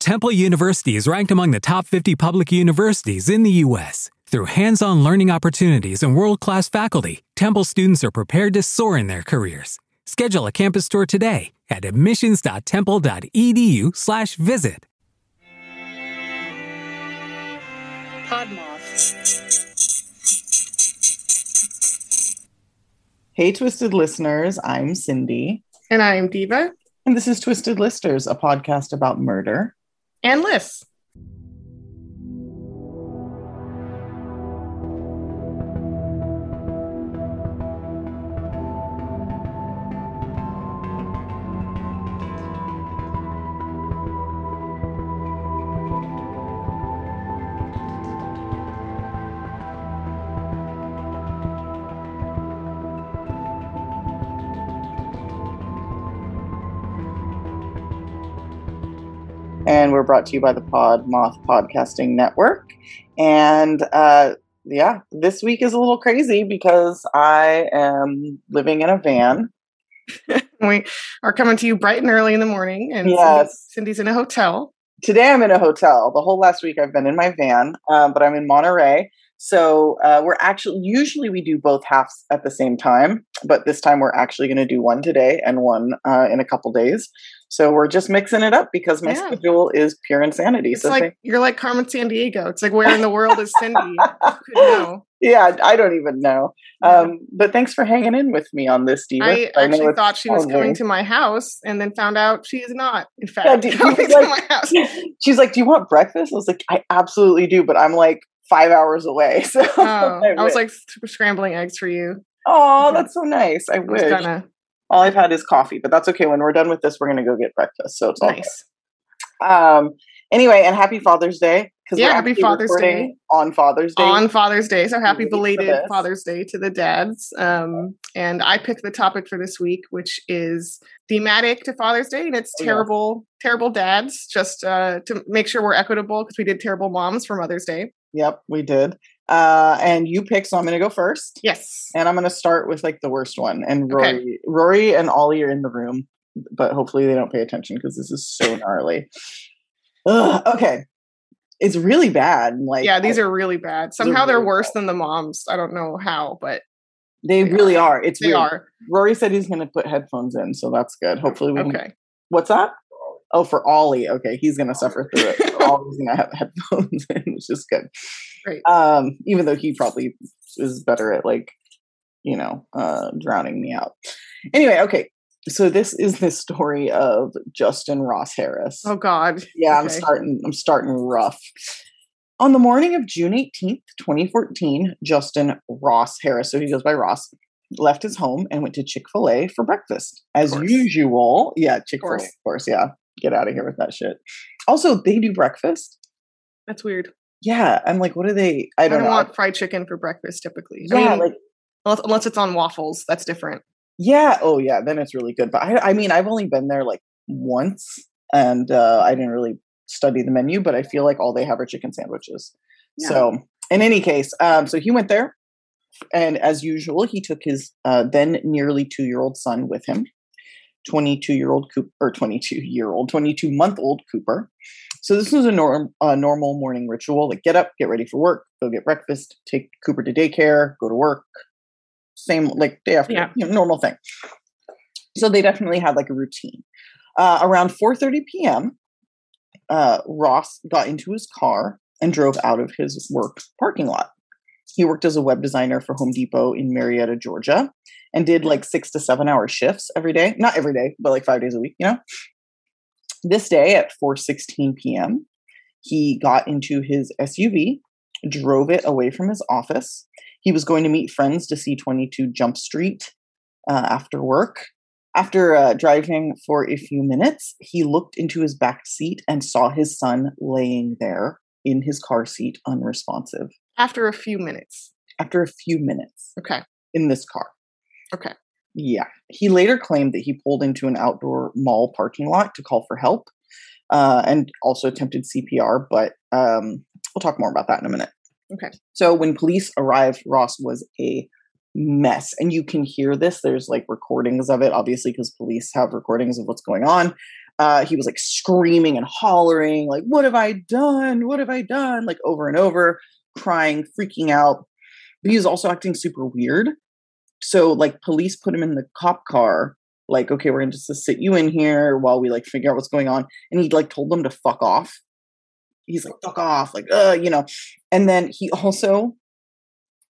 Temple University is ranked among the top 50 public universities in the U.S. Through hands-on learning opportunities and world-class faculty, Temple students are prepared to soar in their careers. Schedule a campus tour today at admissions.temple.edu/visit. Hey, Twisted listeners, I'm Cindy. And I'm Diva. And this is Twisted Listers, a podcast about murder and lists. And we're brought to you by the Podmoth Podcasting Network. And uh, yeah, this week is a little crazy because I am living in a van. we are coming to you bright and early in the morning, and yes. Cindy's in a hotel. Today I'm in a hotel. The whole last week I've been in my van, um, but I'm in Monterey. So uh, we're actually usually we do both halves at the same time, but this time we're actually going to do one today and one uh, in a couple days. So we're just mixing it up because my yeah. schedule is pure insanity. It's so like you're like Carmen Sandiego. It's like where in the world is Cindy? know. Yeah, I don't even know. Um, but thanks for hanging in with me on this, Diva. I, I actually thought she was coming to my house, and then found out she is not. In fact, yeah, coming like, to my house. She's like, "Do you want breakfast?" I was like, "I absolutely do," but I'm like five hours away. So oh, I, I, was like scrambling eggs for you. Oh, that's so nice. I, I wish. Gonna, all I've had is coffee, but that's okay. When we're done with this, we're going to go get breakfast. So it's all nice. Good. Um. Anyway, and happy Father's Day because yeah, happy Father's Day on Father's Day. On Father's Day, so happy belated Father's Day to the dads. Um, and I picked the topic for this week, which is thematic to Father's Day, and it's terrible, oh, yeah. terrible dads. Just uh, to make sure we're equitable, because we did terrible moms for Mother's Day. Yep, we did. Uh, and you pick, so I'm going to go first. Yes. And I'm going to start with like the worst one. And Rory, okay. Rory and Ollie are in the room, but hopefully they don't pay attention because this is so gnarly. Ugh, okay. It's really bad. Like yeah, these I, are really bad. Somehow they're really worse bad. than the moms. I don't know how, but they, they really are. are. It's they weird. are. Rory said he's going to put headphones in, so that's good. Hopefully we okay. Can... What's that? Oh, for Ollie. Okay, he's going to suffer through it. Ollie's going to have headphones in, which is good. Right. Um, even though he probably is better at like, you know, uh, drowning me out. Anyway, okay. So this is the story of Justin Ross Harris. Oh God. Yeah, okay. I'm starting. I'm starting rough. On the morning of June 18th, 2014, Justin Ross Harris, so he goes by Ross, left his home and went to Chick fil A for breakfast. As usual. Yeah, Chick fil A, of course. Yeah. Get out of here with that shit. Also, they do breakfast. That's weird. Yeah, I'm like, what are they? I don't, know. I don't want fried chicken for breakfast typically. Yeah, I mean, like unless, unless, it's on waffles, that's different. Yeah. Oh, yeah. Then it's really good. But I, I mean, I've only been there like once, and uh, I didn't really study the menu. But I feel like all they have are chicken sandwiches. Yeah. So, in any case, um, so he went there, and as usual, he took his uh, then nearly two year old son with him. 22 year old Cooper, or 22 year old, 22 month old Cooper. So this was a, norm, a normal morning ritual. Like get up, get ready for work, go get breakfast, take Cooper to daycare, go to work. Same like day after, yeah. you know, normal thing. So they definitely had like a routine. Uh, around 4:30 p.m., uh, Ross got into his car and drove out of his work parking lot. He worked as a web designer for Home Depot in Marietta, Georgia, and did like six to seven hour shifts every day. Not every day, but like five days a week, you know? This day at 4:16 p.m., he got into his SUV, drove it away from his office. He was going to meet friends to see 22 Jump Street uh, after work. After uh, driving for a few minutes, he looked into his back seat and saw his son laying there in his car seat, unresponsive. After a few minutes. After a few minutes. Okay. In this car. Okay. Yeah. He later claimed that he pulled into an outdoor mall parking lot to call for help uh, and also attempted CPR, but um, we'll talk more about that in a minute. Okay. So when police arrived, Ross was a mess. And you can hear this. There's like recordings of it, obviously, because police have recordings of what's going on. Uh, he was like screaming and hollering, like, What have I done? What have I done? Like over and over, crying, freaking out. But he was also acting super weird. So, like, police put him in the cop car, like, okay, we're gonna just sit you in here while we like figure out what's going on. And he like told them to fuck off. He's like, fuck off, like, uh, you know. And then he also,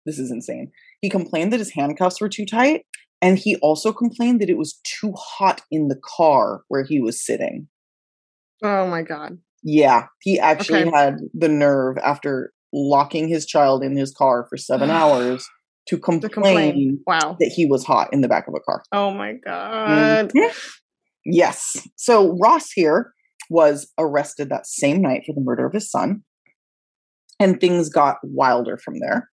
this is insane he complained that his handcuffs were too tight. And he also complained that it was too hot in the car where he was sitting. Oh my God. Yeah. He actually okay. had the nerve after locking his child in his car for seven hours to complain, to complain, Wow. that he was hot in the back of a car. Oh my God. Mm-hmm. Yes. So Ross here was arrested that same night for the murder of his son. And things got wilder from there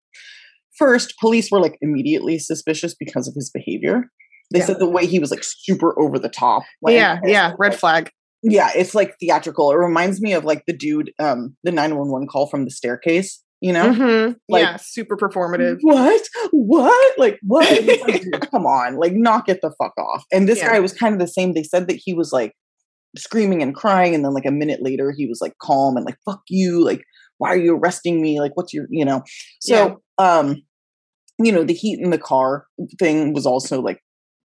first, police were like immediately suspicious because of his behavior. They yeah. said the way he was like super over the top. Like, yeah, yeah, red like, flag. Yeah, it's like theatrical. It reminds me of like the dude, um, the 911 call from the staircase, you know? Mm-hmm. Like, yeah, super performative. What? What? Like, what? come on, like, knock it the fuck off. And this yeah. guy was kind of the same. They said that he was like screaming and crying, and then like a minute later, he was like calm and like, fuck you. Like, why are you arresting me? Like, what's your, you know? So, yeah. um, you know, the heat in the car thing was also like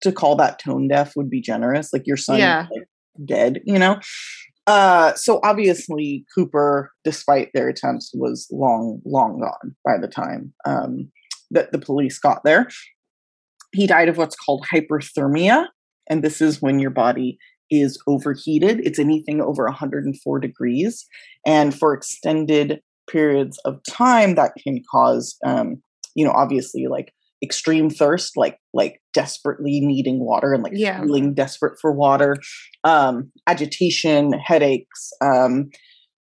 to call that tone deaf would be generous. Like your son yeah. like, dead, you know? Uh, so obviously Cooper, despite their attempts, was long, long gone by the time um, that the police got there. He died of what's called hyperthermia, and this is when your body is overheated. It's anything over 104 degrees, and for extended periods of time, that can cause um, you know, obviously like extreme thirst, like like desperately needing water and like yeah. feeling desperate for water, um, agitation, headaches, um,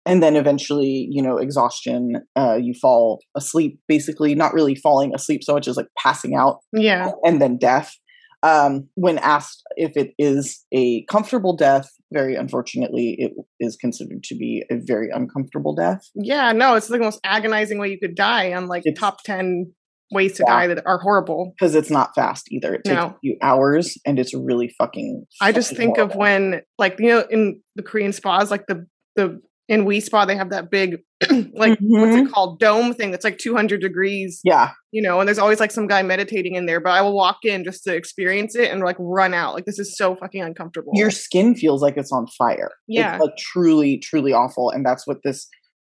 and then eventually, you know, exhaustion. Uh, you fall asleep, basically not really falling asleep so much as like passing out. Yeah, and then death. Um, when asked if it is a comfortable death, very unfortunately, it is considered to be a very uncomfortable death. Yeah, no, it's the most agonizing way you could die on like it's, top 10 ways to yeah. die that are horrible. Because it's not fast either. It takes no. few hours and it's really fucking. I just think horrible. of when, like, you know, in the Korean spas, like the, the, in Wi Spa, they have that big, like, mm-hmm. what's it mm-hmm. called? Dome thing that's like 200 degrees. Yeah. You know, and there's always like some guy meditating in there, but I will walk in just to experience it and like run out. Like, this is so fucking uncomfortable. Your skin feels like it's on fire. Yeah. It's like truly, truly awful. And that's what this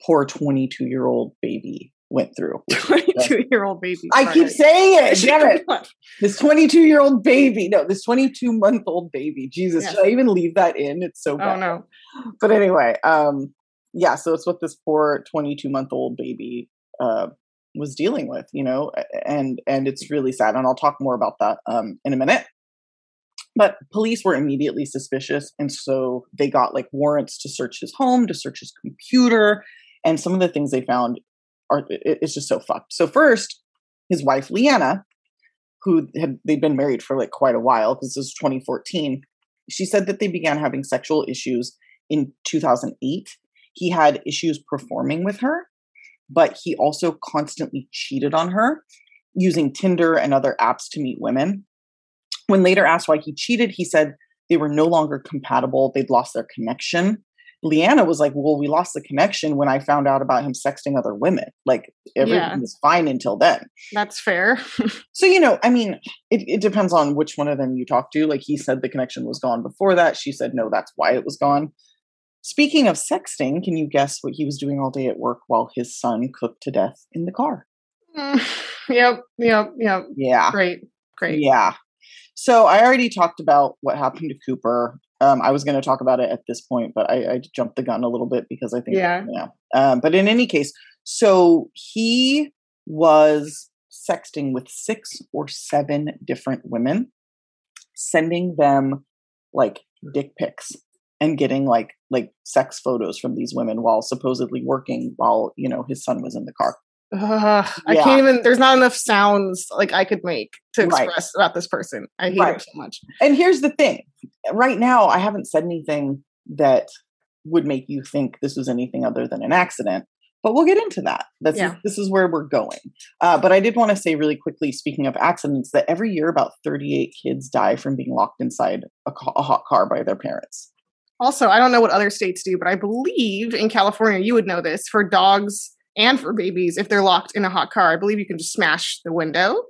poor 22 year old baby went through. 22 year old baby. I keep saying it. Damn it. This 22 year old baby. No, this 22 month old baby. Jesus, yes. should I even leave that in? It's so bad. Oh, no. But anyway, um, yeah, so it's what this poor 22 month old baby uh, was dealing with, you know, and and it's really sad. And I'll talk more about that um, in a minute. But police were immediately suspicious, and so they got like warrants to search his home, to search his computer, and some of the things they found are it's just so fucked. So first, his wife Leanna, who had they'd been married for like quite a while because this was 2014, she said that they began having sexual issues in 2008. He had issues performing with her, but he also constantly cheated on her using Tinder and other apps to meet women. When later asked why he cheated, he said they were no longer compatible, they'd lost their connection. Leanna was like, Well, we lost the connection when I found out about him sexting other women. Like everything yeah. was fine until then. That's fair. so, you know, I mean, it, it depends on which one of them you talk to. Like he said the connection was gone before that. She said, No, that's why it was gone. Speaking of sexting, can you guess what he was doing all day at work while his son cooked to death in the car? Mm, yep, yep, yep. Yeah. Great, great. Yeah. So I already talked about what happened to Cooper. Um, I was going to talk about it at this point, but I, I, jumped the gun a little bit because I think, yeah. yeah. Um, but in any case, so he was sexting with six or seven different women, sending them like dick pics and getting like like sex photos from these women while supposedly working while you know his son was in the car uh, I yeah. can't even. There's not enough sounds like I could make to express right. about this person. I hate right. him so much. And here's the thing: right now, I haven't said anything that would make you think this was anything other than an accident. But we'll get into that. This yeah. is this is where we're going. Uh, but I did want to say really quickly, speaking of accidents, that every year about 38 kids die from being locked inside a, ca- a hot car by their parents. Also, I don't know what other states do, but I believe in California, you would know this for dogs and for babies if they're locked in a hot car. I believe you can just smash the window.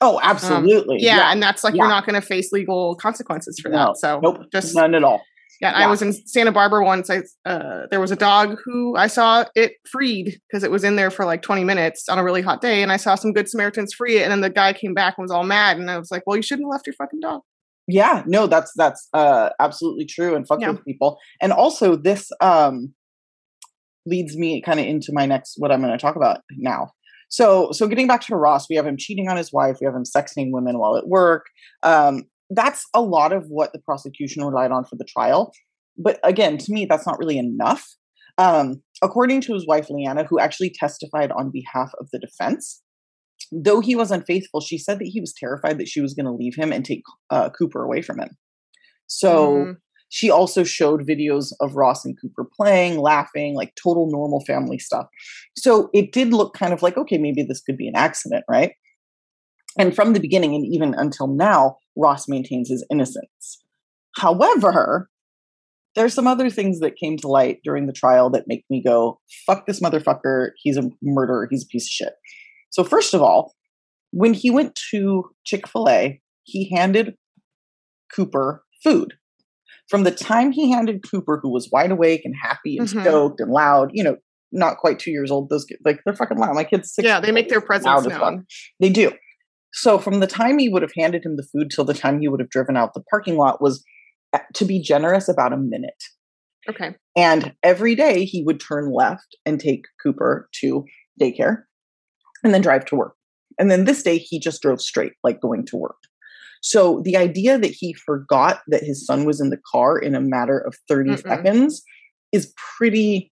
Oh, absolutely. Um, yeah, yeah, and that's like yeah. you're not going to face legal consequences for no. that. So nope, just none at all. Yeah, yeah, I was in Santa Barbara once. I uh, there was a dog who I saw it freed because it was in there for like 20 minutes on a really hot day, and I saw some good Samaritans free it, and then the guy came back and was all mad, and I was like, "Well, you shouldn't have left your fucking dog." Yeah, no, that's that's uh, absolutely true, and fuck yeah. people. And also, this um, leads me kind of into my next what I'm going to talk about now. So, so getting back to Ross, we have him cheating on his wife. We have him sexting women while at work. Um, that's a lot of what the prosecution relied on for the trial. But again, to me, that's not really enough. Um, according to his wife, Leanna, who actually testified on behalf of the defense, though he was unfaithful, she said that he was terrified that she was going to leave him and take uh, Cooper away from him. So mm. She also showed videos of Ross and Cooper playing, laughing, like total normal family stuff. So it did look kind of like, okay, maybe this could be an accident, right? And from the beginning and even until now, Ross maintains his innocence. However, there's some other things that came to light during the trial that make me go, fuck this motherfucker. He's a murderer. He's a piece of shit. So, first of all, when he went to Chick fil A, he handed Cooper food from the time he handed Cooper, who was wide awake and happy and mm-hmm. stoked and loud, you know, not quite two years old, those kids, like they're fucking loud. My kid's six. Yeah, they make their presence known. They do. So from the time he would have handed him the food till the time he would have driven out the parking lot was, uh, to be generous, about a minute. Okay. And every day he would turn left and take Cooper to daycare and then drive to work. And then this day he just drove straight, like going to work. So the idea that he forgot that his son was in the car in a matter of 30 Mm-mm. seconds is pretty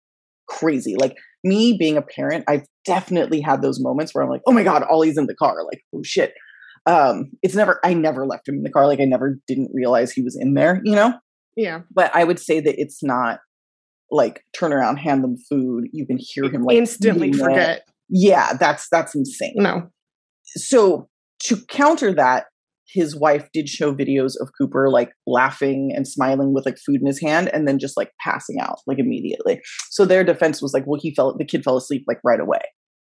crazy. Like me being a parent, I've definitely had those moments where I'm like, oh my God, Ollie's in the car. Like, oh shit. Um, it's never, I never left him in the car. Like I never didn't realize he was in there, you know? Yeah. But I would say that it's not like turn around, hand them food. You can hear him like instantly forget. It. Yeah, that's that's insane. No. So to counter that, his wife did show videos of Cooper like laughing and smiling with like food in his hand and then just like passing out like immediately. So their defense was like, well, he fell, the kid fell asleep like right away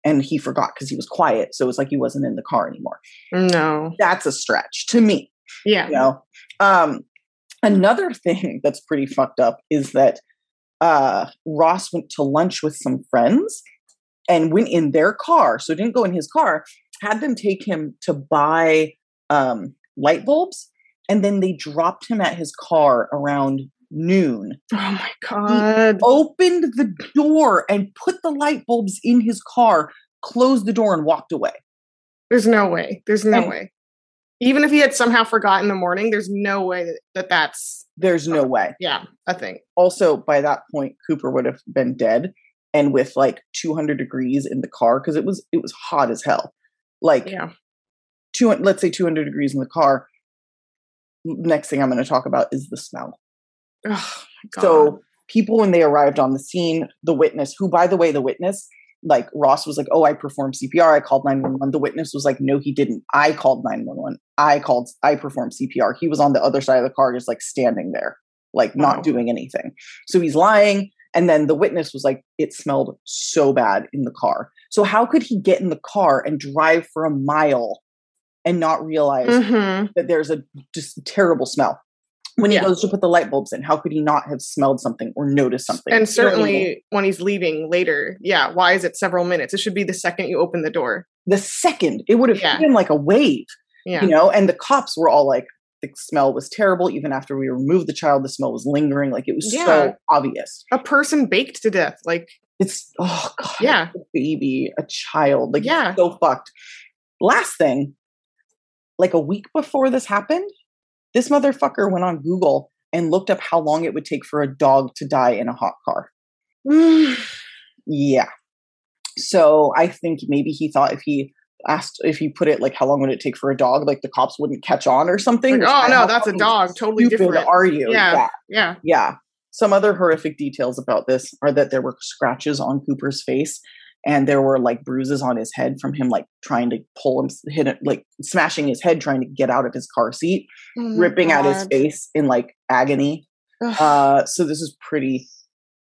and he forgot because he was quiet. So it was like he wasn't in the car anymore. No. That's a stretch to me. Yeah. You know? Um, another thing that's pretty fucked up is that uh, Ross went to lunch with some friends and went in their car. So didn't go in his car, had them take him to buy um, light bulbs, and then they dropped him at his car around noon. Oh my god! He opened the door and put the light bulbs in his car, closed the door, and walked away. There's no way. There's no and, way. Even if he had somehow forgotten in the morning, there's no way that, that that's. There's no way. Yeah, I think. Also, by that point, Cooper would have been dead, and with like 200 degrees in the car because it was it was hot as hell. Like, yeah two, let's say 200 degrees in the car. Next thing I'm going to talk about is the smell. Oh, so people, when they arrived on the scene, the witness, who by the way, the witness, like Ross was like, "Oh, I performed CPR. I called 911." The witness was like, "No, he didn't. I called 911. I called. I performed CPR. He was on the other side of the car, just like standing there, like not doing anything." So he's lying. And then the witness was like, "It smelled so bad in the car. So how could he get in the car and drive for a mile and not realize mm-hmm. that there's a just terrible smell when he yeah. goes to put the light bulbs in how could he not have smelled something or noticed something and certainly when he's leaving later yeah why is it several minutes it should be the second you open the door the second it would have yeah. been like a wave yeah. you know and the cops were all like the smell was terrible even after we removed the child the smell was lingering like it was yeah. so obvious a person baked to death like it's oh god yeah a baby a child like yeah so fucked last thing like a week before this happened, This motherfucker went on Google and looked up how long it would take for a dog to die in a hot car. yeah. So I think maybe he thought if he asked if he put it like how long would it take for a dog, like the cops wouldn't catch on or something. Like, oh no, that's a dog. Totally different. Are you? Yeah. yeah. Yeah. Yeah. Some other horrific details about this are that there were scratches on Cooper's face and there were like bruises on his head from him like trying to pull him hit it like smashing his head trying to get out of his car seat oh ripping God. out his face in like agony. Uh so this is pretty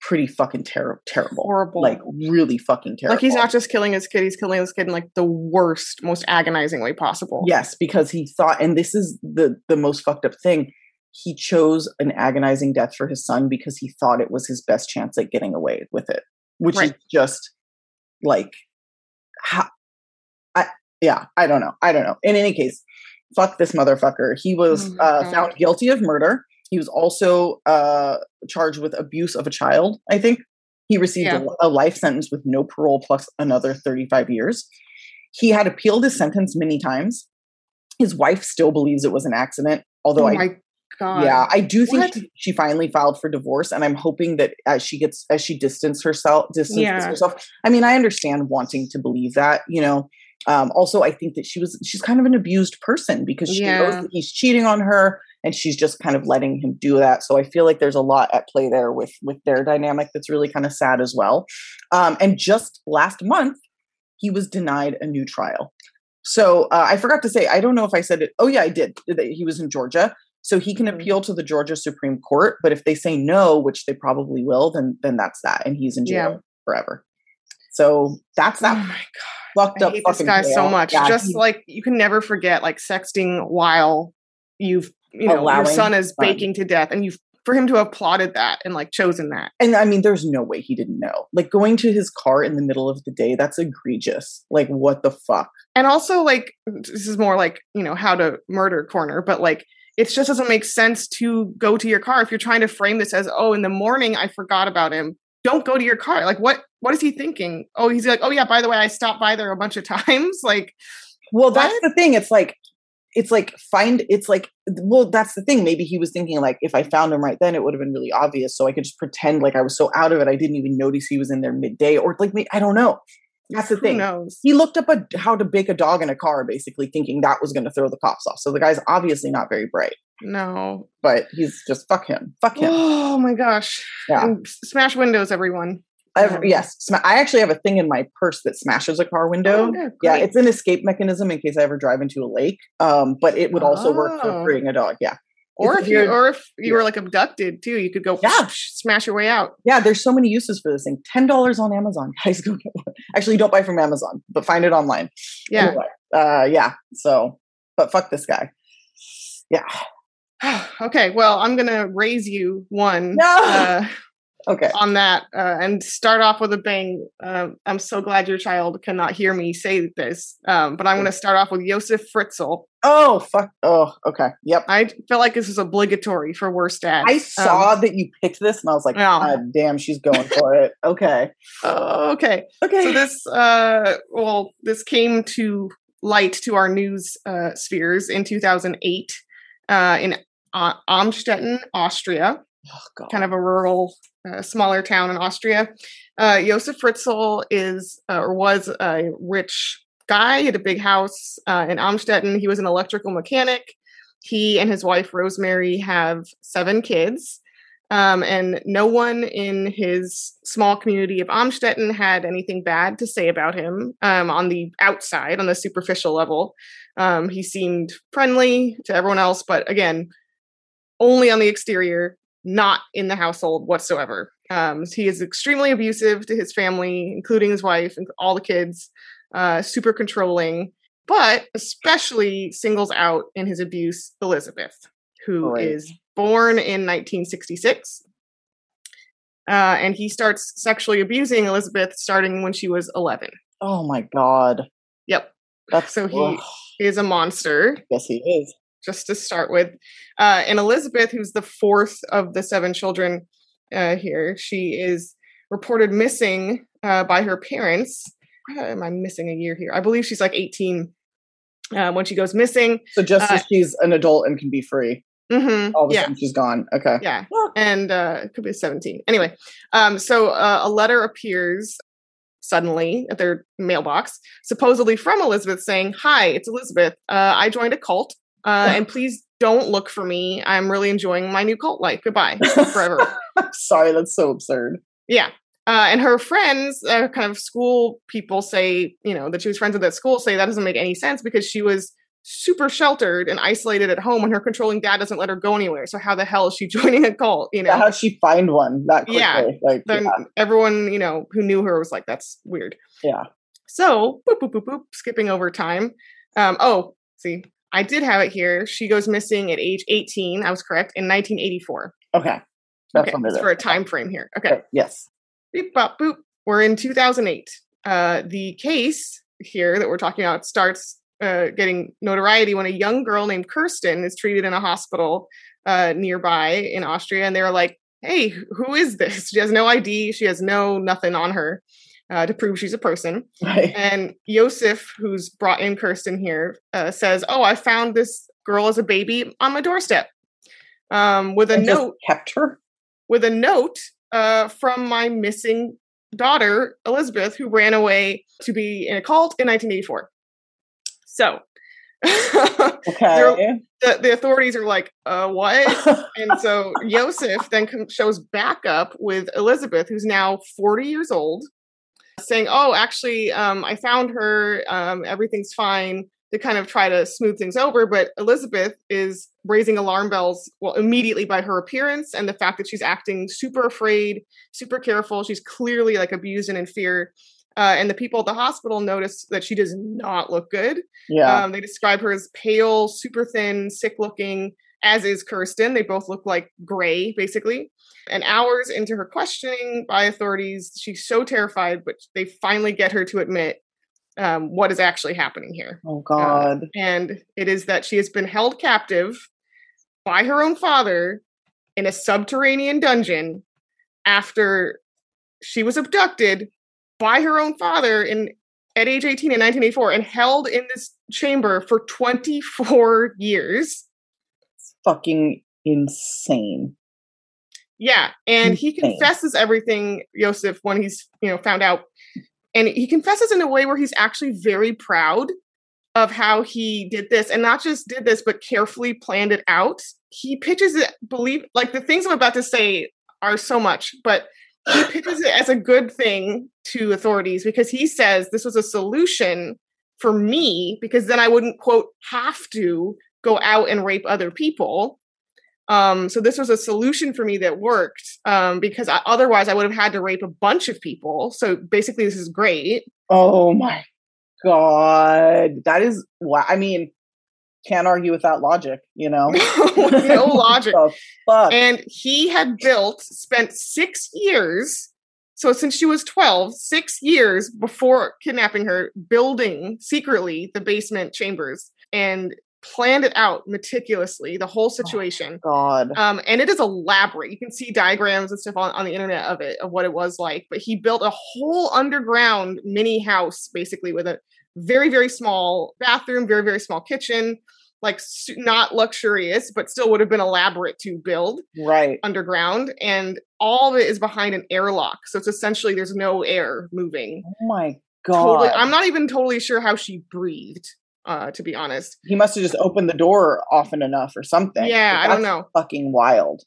pretty fucking ter- terrible. Horrible. Like really fucking terrible like he's not just killing his kid he's killing his kid in like the worst most agonizing way possible. Yes because he thought and this is the the most fucked up thing he chose an agonizing death for his son because he thought it was his best chance at getting away with it which right. is just like how I yeah, I don't know. I don't know. In any case, fuck this motherfucker. He was oh uh, found guilty of murder. He was also uh, charged with abuse of a child, I think. He received yeah. a, a, life sentence with no parole plus another 35 years. He had appealed his sentence many times. His wife still believes it was an accident, although oh I God. Yeah, I do think what? she finally filed for divorce, and I'm hoping that as she gets as she distances herself, distances yeah. herself. I mean, I understand wanting to believe that, you know. Um, also, I think that she was she's kind of an abused person because she yeah. knows that he's cheating on her, and she's just kind of letting him do that. So I feel like there's a lot at play there with with their dynamic that's really kind of sad as well. Um, and just last month, he was denied a new trial. So uh, I forgot to say, I don't know if I said it. Oh yeah, I did. He was in Georgia. So he can mm-hmm. appeal to the Georgia Supreme Court, but if they say no, which they probably will, then then that's that, and he's in jail yeah. forever. So that's that. Oh my god, fucked I up. Hate this guy jail. so much. Yeah, Just like you can never forget, like sexting while you've you know your son is baking to death, and you've for him to have plotted that and like chosen that. And I mean, there's no way he didn't know. Like going to his car in the middle of the day, that's egregious. Like, what the fuck? And also, like, this is more like, you know, how to murder corner, but like, it just doesn't make sense to go to your car if you're trying to frame this as oh in the morning i forgot about him. Don't go to your car. Like what what is he thinking? Oh he's like oh yeah by the way i stopped by there a bunch of times. Like well that's what? the thing. It's like it's like find it's like well that's the thing. Maybe he was thinking like if i found him right then it would have been really obvious. So i could just pretend like i was so out of it i didn't even notice he was in there midday or like me. i don't know that's the thing. He looked up a, how to bake a dog in a car, basically thinking that was going to throw the cops off. So the guy's obviously not very bright. No, but he's just fuck him, fuck him. Oh my gosh! Yeah, and smash windows, everyone. Every, yes, sm- I actually have a thing in my purse that smashes a car window. Oh, yeah, yeah, it's an escape mechanism in case I ever drive into a lake. Um, but it would also oh. work for oh. freeing a dog. Yeah, or if you or if you were like abducted too, you could go yeah. smash your way out. Yeah, there's so many uses for this thing. Ten dollars on Amazon, guys. Go get one. Actually, don't buy from Amazon, but find it online. Yeah, anyway, uh, yeah. So, but fuck this guy. Yeah. okay, well, I'm gonna raise you one. No. Uh, okay. on that uh, and start off with a bang uh, i'm so glad your child cannot hear me say this um, but i'm going to start off with josef fritzl. Oh fuck oh okay yep. I feel like this is obligatory for worst dad i saw um, that you picked this and i was like oh. damn she's going for it. Okay. Uh, okay. Okay. So this uh well this came to light to our news uh, spheres in 2008 uh, in uh, Amstetten, Austria. Oh, kind of a rural, uh, smaller town in Austria. Uh, Josef Fritzl is uh, or was a rich guy. He had a big house uh, in Amstetten. He was an electrical mechanic. He and his wife Rosemarie have seven kids. Um, and no one in his small community of Amstetten had anything bad to say about him um, on the outside, on the superficial level. Um, he seemed friendly to everyone else, but again, only on the exterior not in the household whatsoever. Um, he is extremely abusive to his family, including his wife and all the kids, uh, super controlling, but especially singles out in his abuse Elizabeth, who right. is born in 1966. Uh, and he starts sexually abusing Elizabeth starting when she was 11. Oh my God. Yep. That's so he ugh. is a monster. Yes, he is just to start with. Uh, and Elizabeth, who's the fourth of the seven children uh, here, she is reported missing uh, by her parents. am I missing a year here? I believe she's like 18 uh, when she goes missing. So just as uh, she's an adult and can be free. Mm-hmm. All of a yeah. sudden she's gone. Okay. Yeah. And uh, it could be 17. Anyway, um, so uh, a letter appears suddenly at their mailbox, supposedly from Elizabeth saying, Hi, it's Elizabeth. Uh, I joined a cult. Uh, and please don't look for me. I'm really enjoying my new cult life. Goodbye forever. Sorry, that's so absurd. Yeah. Uh, and her friends, uh, kind of school people say, you know, that she was friends with at school say that doesn't make any sense because she was super sheltered and isolated at home and her controlling dad doesn't let her go anywhere. So how the hell is she joining a cult? You know, how'd she find one that quickly? Yeah. Like, yeah. everyone, you know, who knew her was like, that's weird. yeah. So boop, boop, boop, boop, skipping over time. Um, oh, see, I did have it here. She goes missing at age 18. I was correct in 1984. Okay. That's okay, under for a time frame here. Okay. Okay, Yes. Beep, bop, boop. We're in 2008. Uh, the case here that we're talking about starts uh, getting notoriety when a young girl named Kirsten is treated in a hospital uh, nearby in Austria, and they're like, "Hey, who is this? She has no ID. She has no nothing on her uh, to prove she's a person." Right. And Yosef, who's brought in Kirsten here, uh, says, "Oh, I found this girl as a baby on my doorstep." Um, with a And note kept her. with a note uh, from my missing daughter, Elizabeth, who ran away to be in a cult in 1984. So Okay. the, the authorities are like, uh, what? and so Yosef then com- shows back up with Elizabeth, who's now 40 years old, saying, Oh, actually, um, I found her. Um, everything's fine to kind of try to smooth things over. But Elizabeth is raising alarm bells, well, immediately by her appearance and the fact that she's acting super afraid, super careful. She's clearly like abused and in fear. Uh, and the people at the hospital notice that she does not look good. yeah. Um, they describe her as pale, super thin, sick looking, as is Kirsten. They both look like gray, basically. And hours into her questioning by authorities, she's so terrified, but they finally get her to admit um, what is actually happening here. oh God. And it is that she has been held captive by her own father in a subterranean dungeon after she was abducted by her own father in at age 18 in 1984 and held in this chamber for 24 years. Fucking insane. Yeah, and he confesses everything, Josef, when he's you know found out, and he confesses in a way where he's actually very proud of how he did this, and not just did this, but carefully planned it out. He pitches it, believe like the things I'm about to say are so much, but he pitches it as a good thing to authorities because he says this was a solution for me because then I wouldn't quote have to go out and rape other people. Um, so this was a solution for me that worked um, because I, otherwise I would have had to rape a bunch of people. So basically, this is great. Oh my God. That is wow. I mean, can't argue with that logic, you know? no logic. And he had built, spent six years. So since she was 12, six years before kidnapping her, building secretly the basement chambers and planned it out meticulously, the whole situation. God. Um, and it is elaborate. You can see diagrams and stuff on, on the internet of it, of what it was like. But he built a whole underground mini house, basically, with a very, very small bathroom, very, very small kitchen, like not luxurious, but still would have been elaborate to build Right. underground. And all of it is behind an airlock. So it's essentially there's no air moving. Oh my God. Totally. I'm not even totally sure how she breathed, uh, to be honest. he must have just opened the door often enough or something. Yeah, Like, I don't know. Fucking wild.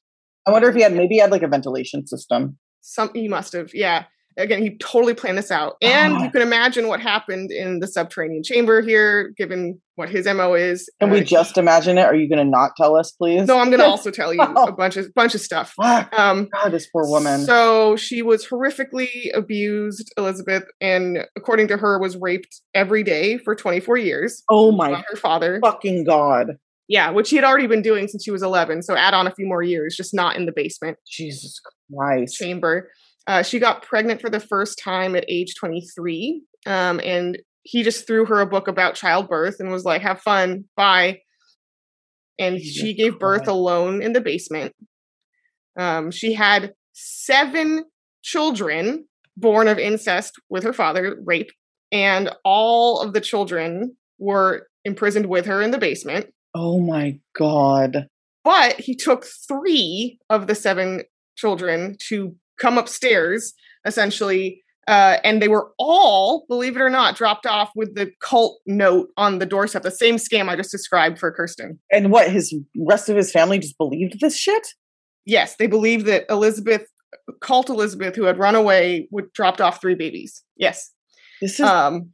I wonder if he had maybe he had like a ventilation system. Some he must have, yeah. Again, he totally planned this out, and Ah. you can imagine what happened in the subterranean chamber here, given what his mo is. Can Uh, we just imagine it? Are you going to not tell us, please? No, I'm going to also tell you a bunch of bunch of stuff. Um, God, this poor woman. So she was horrifically abused, Elizabeth, and according to her, was raped every day for 24 years oh my her father. fucking god. Yeah, which he had already been doing since she was 11. So add on a few more years, just not in the basement. Jesus Christ. chamber. Uh, she got pregnant for the first time at age 23. Um, and he just threw her a book about childbirth and was like, have fun, bye. And she gave birth alone in the basement. Um, she had seven children born of incest with her father, rape, and all of the children were imprisoned with her in the basement. Oh my god. but he took three of the seven children to come upstairs, essentially. Uh, and they were all, believe it or not, dropped off with the cult note on the doorstep. The same scam I just described for Kirsten. And what his rest of his family just believed this shit? Yes, they believed that Elizabeth, cult Elizabeth, who had run away, would dropped off three babies. Yes. This is um,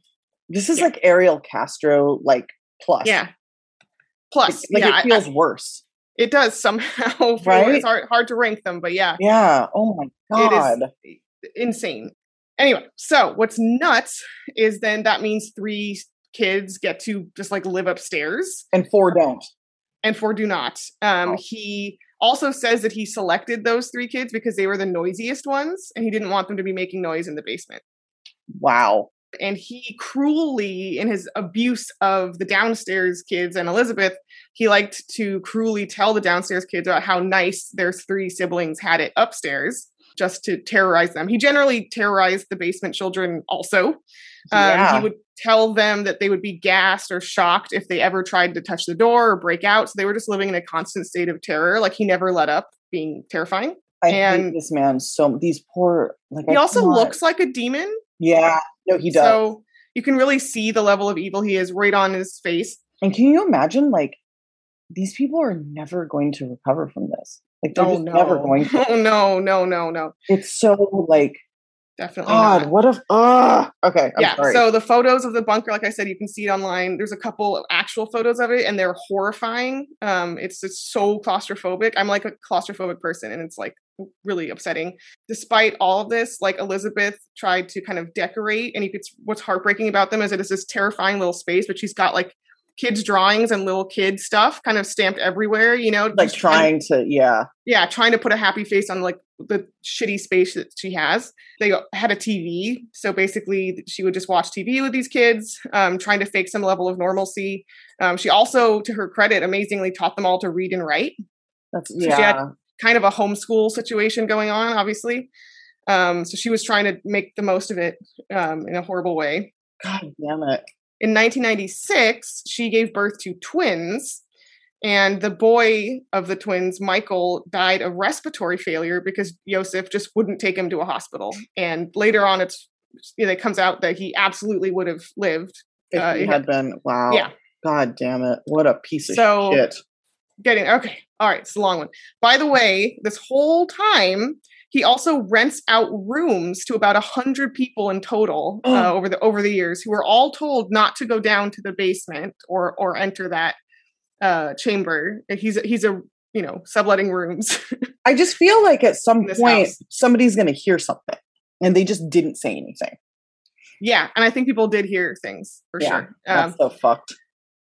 this is yeah. like Ariel Castro, like plus. Yeah. Plus, like, yeah, it feels I, worse. It does somehow. right? It's hard hard to rank them, but yeah. Yeah. Oh my god. It is insane. Anyway, so what's nuts is then that means three kids get to just like live upstairs, and four don't, and four do not. Um, oh. He also says that he selected those three kids because they were the noisiest ones, and he didn't want them to be making noise in the basement. Wow and he cruelly in his abuse of the downstairs kids and elizabeth he liked to cruelly tell the downstairs kids about how nice their three siblings had it upstairs just to terrorize them. He generally terrorized the basement children also. Um, he would tell them that they would be gassed or shocked if they ever tried to touch the door or break out. So they were just living in a constant state of terror like he never let up being terrifying. I and hate this man so these poor like he I also cannot. looks like a demon. Yeah no, he does. So you can really see the level of evil he is right on his face. And can you imagine, like, these people are never going to recover from this? Like, they're oh, just no. never going to. Oh, no, no, no, no. It's so, like, definitely God, not. what if uh okay. I'm yeah. Sorry. So the photos of the bunker, like I said, you can see it online. There's a couple of actual photos of it and they're horrifying. Um, it's just so claustrophobic. I'm like a claustrophobic person and it's like really upsetting. Despite all of this, like Elizabeth tried to kind of decorate, and it's what's heartbreaking about them is it is this terrifying little space, but she's got like kids drawings and little kid stuff kind of stamped everywhere you know like trying to yeah. Yeah trying to put a happy face on like the shitty space that she has. They had a tv so basically she would just watch tv with these kids um, trying to fake some level of normalcy. Um, she also to her credit amazingly taught them all to read and write. That's so yeah. she had kind of a homeschool situation going on obviously. Um, so she was trying to make the most of it um, in a horrible way. God damn it in 1996, she gave birth to twins, and the boy of the twins, Michael, died of respiratory failure because Josef just wouldn't take him to a hospital. And later on, it's you know, it comes out that he absolutely would have lived if uh, he had been. Wow. Yeah. God damn it! What a piece of so, shit. Getting okay. All right, it's a long one. By the way, this whole time he also rents out rooms to about a hundred people in total uh, oh. over the over the years, who are all told not to go down to the basement or or enter that uh, chamber. He's he's a you know subletting rooms. I just feel like at some point house. somebody's going to hear something, and they just didn't say anything. Yeah, and I think people did hear things for yeah, sure. Um, that's so fucked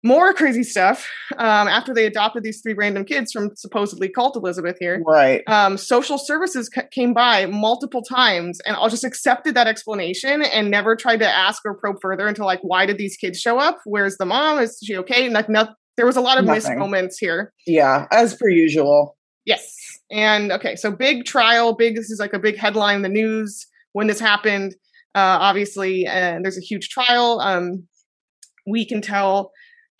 more crazy stuff um, after they adopted these three random kids from supposedly cult elizabeth here. Right. Um, social services c- came by multiple times and i just accepted that explanation and never tried to ask or probe further into like why did these kids show up? Where's the mom? Is she okay? Like no, there was a lot of Nothing. missed moments here. Yeah as per usual. Yes. And okay so big trial big this is like a big headline in the news when this happened uh, obviously and there's a huge trial. Um, we can tell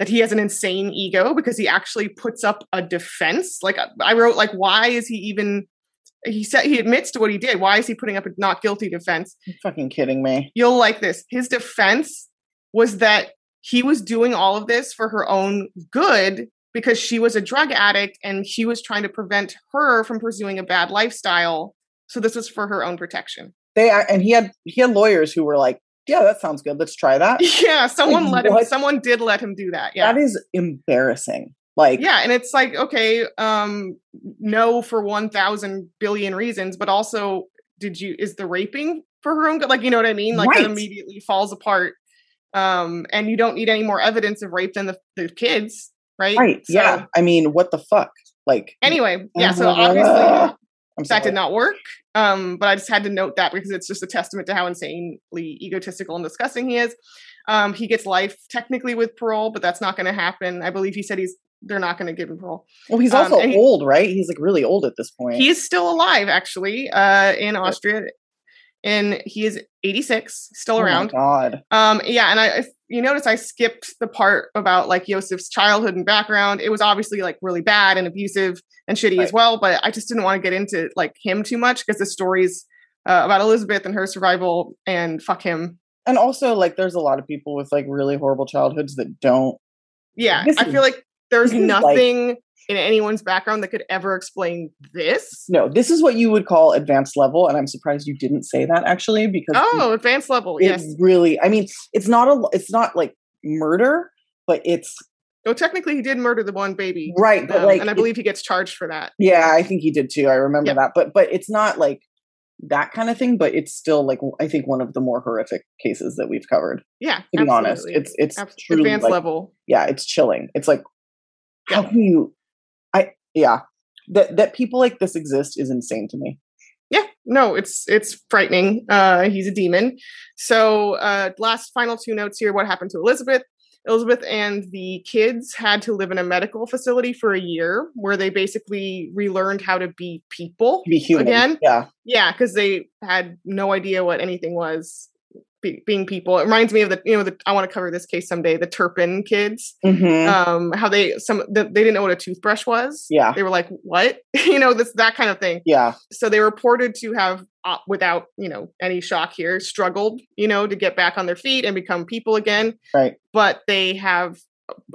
that he has an insane ego because he actually puts up a defense. Like I wrote, like why is he even? He said he admits to what he did. Why is he putting up a not guilty defense? You're fucking kidding me. You'll like this. His defense was that he was doing all of this for her own good because she was a drug addict and he was trying to prevent her from pursuing a bad lifestyle. So this was for her own protection. They are and he had he had lawyers who were like, yeah, that sounds good. Let's try that. Yeah, someone like, let him. Someone did let him do that. Yeah, that is embarrassing. Like, yeah, and it's like, okay, um, no, for one thousand billion reasons, but also, did you is the raping for her own good? Like, you know what I mean? Like, right. that immediately falls apart. Um, and you don't need any more evidence of rape than the, the kids, right? Right. So, yeah. I mean, what the fuck? Like, anyway, yeah. So obviously, that did not work. Um, but I just had to note that because it's just a testament to how insanely egotistical and disgusting he is. Um, he gets life technically with parole, but that's not going to happen. I believe he said he's they're not going to give him parole. Well, he's um, also um, he, old, right? He's like really old at this point. He is still alive, actually, uh, in Austria, and he is 86, still oh around. God. Um, yeah, and I, you notice I skipped the part about like Yosef's childhood and background. It was obviously like really bad and abusive and shitty right. as well, but I just didn't want to get into like him too much because the stories uh, about Elizabeth and her survival and fuck him. And also, like, there's a lot of people with like really horrible childhoods that don't. Yeah, I feel like there's nothing like, in anyone's background that could ever explain this. No, this is what you would call advanced level, and I'm surprised you didn't say that actually because oh, advanced level. Yes, It's really. I mean, it's not a. It's not like murder, but it's. Oh, technically, he did murder the one baby, right? But um, like, and I believe he gets charged for that. Yeah, I think he did too. I remember yeah. that, but but it's not like that kind of thing, but it's still like I think one of the more horrific cases that we've covered. Yeah, to be absolutely. honest, it's it's truly advanced like, level. Yeah, it's chilling. It's like how can you? Yeah, that that people like this exist is insane to me. Yeah, no, it's it's frightening. Uh, he's a demon. So, uh, last final two notes here. What happened to Elizabeth? Elizabeth and the kids had to live in a medical facility for a year where they basically relearned how to be people be human. again. Yeah. Yeah, because they had no idea what anything was be, being people. It reminds me of the you know the, I want to cover this case someday. The Turpin kids, mm-hmm. um, how they some the, they didn't know what a toothbrush was. Yeah, they were like, "What?" you know, this that kind of thing. Yeah. So they reported to have, uh, without you know any shock here, struggled you know to get back on their feet and become people again. Right. But they have,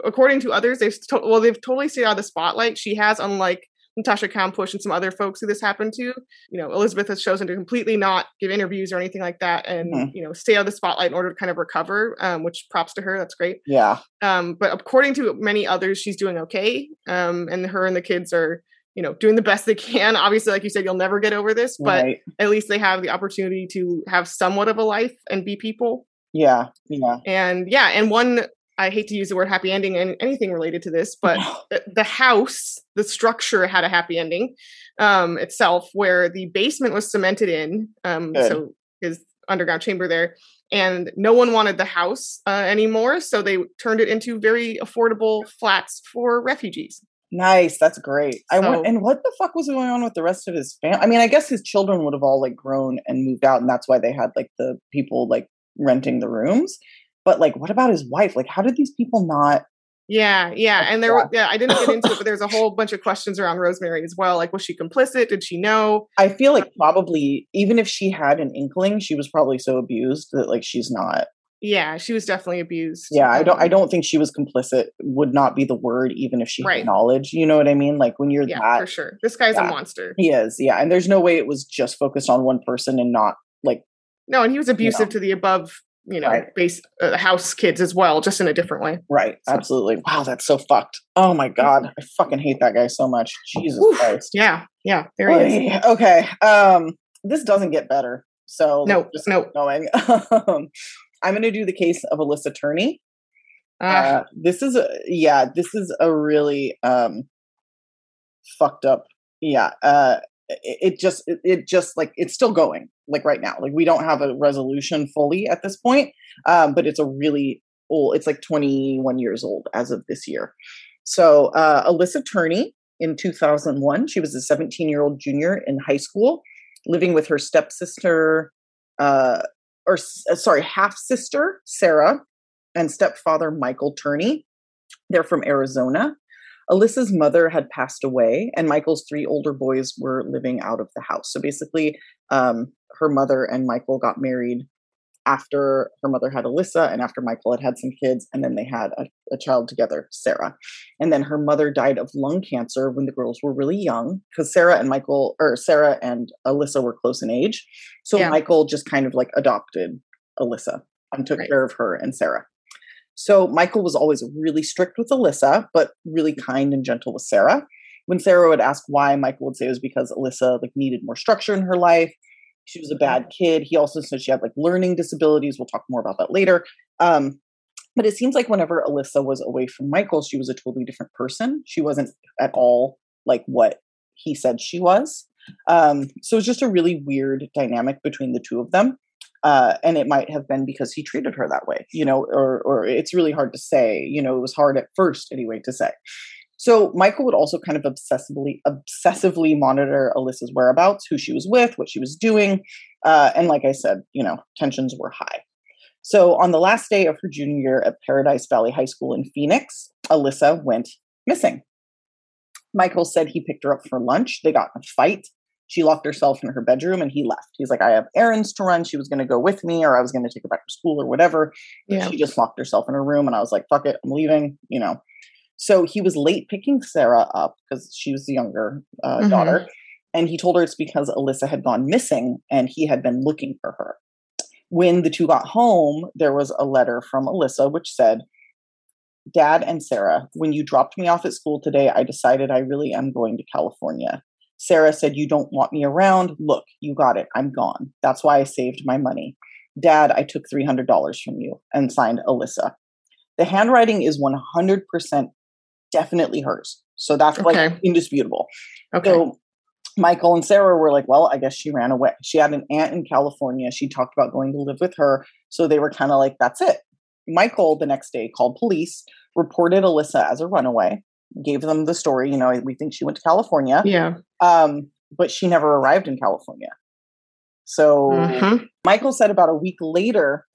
according to others, they've to- well they've totally stayed out of the spotlight. She has, unlike Natasha Kampusch and some other folks who this happened to. You know, Elizabeth has chosen to completely not give interviews or anything like that, and mm-hmm. you know, stay out of the spotlight in order to kind of recover. Um, which props to her. That's great. Yeah. Um, but according to many others, she's doing okay. Um, and her and the kids are you know doing the best they can obviously like you said you'll never get over this but right. at least they have the opportunity to have somewhat of a life and be people yeah yeah and yeah and one I hate to use the word happy ending and anything related to this, but the house, the structure had a happy ending um, itself, where the basement was cemented in, um, so his underground chamber there, and no one wanted the house uh, anymore, so they turned it into very affordable flats for refugees. Nice, that's great. So, I want, and what the fuck was going on with the rest of his family? I mean, I guess his children would have all like grown and moved out, and that's why they had like the people like renting the rooms. But like, what about his wife? Like, how did these people not? Yeah, yeah, and there, were, yeah, I didn't get into it, but there's a whole bunch of questions around Rosemarie as well. Like, was she complicit? Did she know? I feel like probably, even if she had an inkling, she was probably so abused that like she's not. Yeah, she was definitely abused. Yeah, I don't. I um don't think she was complicit. Would not be the word, even if she right. had knowledge. You know what I mean? Like when you're yeah, that, for sure. This guy's yeah, a monster. He is. Yeah, and there's no way it was just focused on one person and not like. No, and he was abusive you know. to the above you know right. base uh, house kids as well just in a different way. Right so. absolutely. Wow that's so fucked. Oh my god i fucking hate that guy so much. Jesus christ. Yeah yeah there he is. Okay um this doesn't get better so no just no going. Um, i'm gonna do the case of alissa turney uh, uh, this is a yeah this is a really um fucked up yeah uh it, just it, it just like it's still going like right now. Like we don't have a resolution fully at this point, um, but it's a really old. It's like 21 years old as of this year. So uh, Alissa Turney in 2001, she was a 17 year old junior in high school, living with her stepsister, uh, or uh, sorry, half sister Sarah, and stepfather Michael Turney. They're from Arizona. Alissa's mother had passed away, and Michael's three older boys were living out of the house. So basically, um, her mother and Michael got married after her mother had Alissa and after Michael had had some kids, and then they had a, a, child together, Sarah. And then her mother died of lung cancer when the girls were really young because Sarah and Michael, or Sarah and Alissa were close in age. So yeah. Michael just kind of like adopted Alissa and took right. care of her and Sarah. So Michael was always really strict with Alissa, but really kind and gentle with Sarah. When Sarah would ask why, Michael would say it was because Alissa like needed more structure in her life she was a bad kid. He also said she had like learning disabilities. We'll talk more about that later. Um, but it seems like whenever Alissa was away from Michael, she was a totally different person. She wasn't at all like what he said she was. Um, so it was just a really weird dynamic between the two of them. Uh, and it might have been because he treated her that way, you know, or or it's really hard to say. You know, it was hard at first anyway to say. So Michael would also kind of obsessively obsessively monitor Alissa's whereabouts, who she was with, what she was doing, uh, and like I said, you know, tensions were high. So on the last day of her junior year at Paradise Valley High School in Phoenix, Alissa went missing. Michael said he picked her up for lunch. They got in a fight. She locked herself in her bedroom and he left. He's like, I have errands to run. She was going to go with me or I was going to take her back to school or whatever. Yeah. She just locked herself in her room and I was like, fuck it, I'm leaving, you know. So he was late picking Sarah up because she was the younger uh, mm-hmm. daughter. And he told her it's because Alissa had gone missing and he had been looking for her. When the two got home, there was a letter from Alissa which said, Dad and Sarah, when you dropped me off at school today, I decided I really am going to California. Sarah said, You don't want me around. Look, you got it. I'm gone. That's why I saved my money. Dad, I took $300 from you and signed Alissa. The handwriting is 100% definitely hers. So that's okay. like indisputable. Okay. So Michael and Sarah were like, well, I guess she ran away. She had an aunt in California. She talked about going to live with her. So they were kind of like, that's it. Michael the next day called police, reported Alyssa as a runaway, gave them the story. You know, we think she went to California. Yeah. Um, but she never arrived in California. So mm-hmm. Michael said about a week later,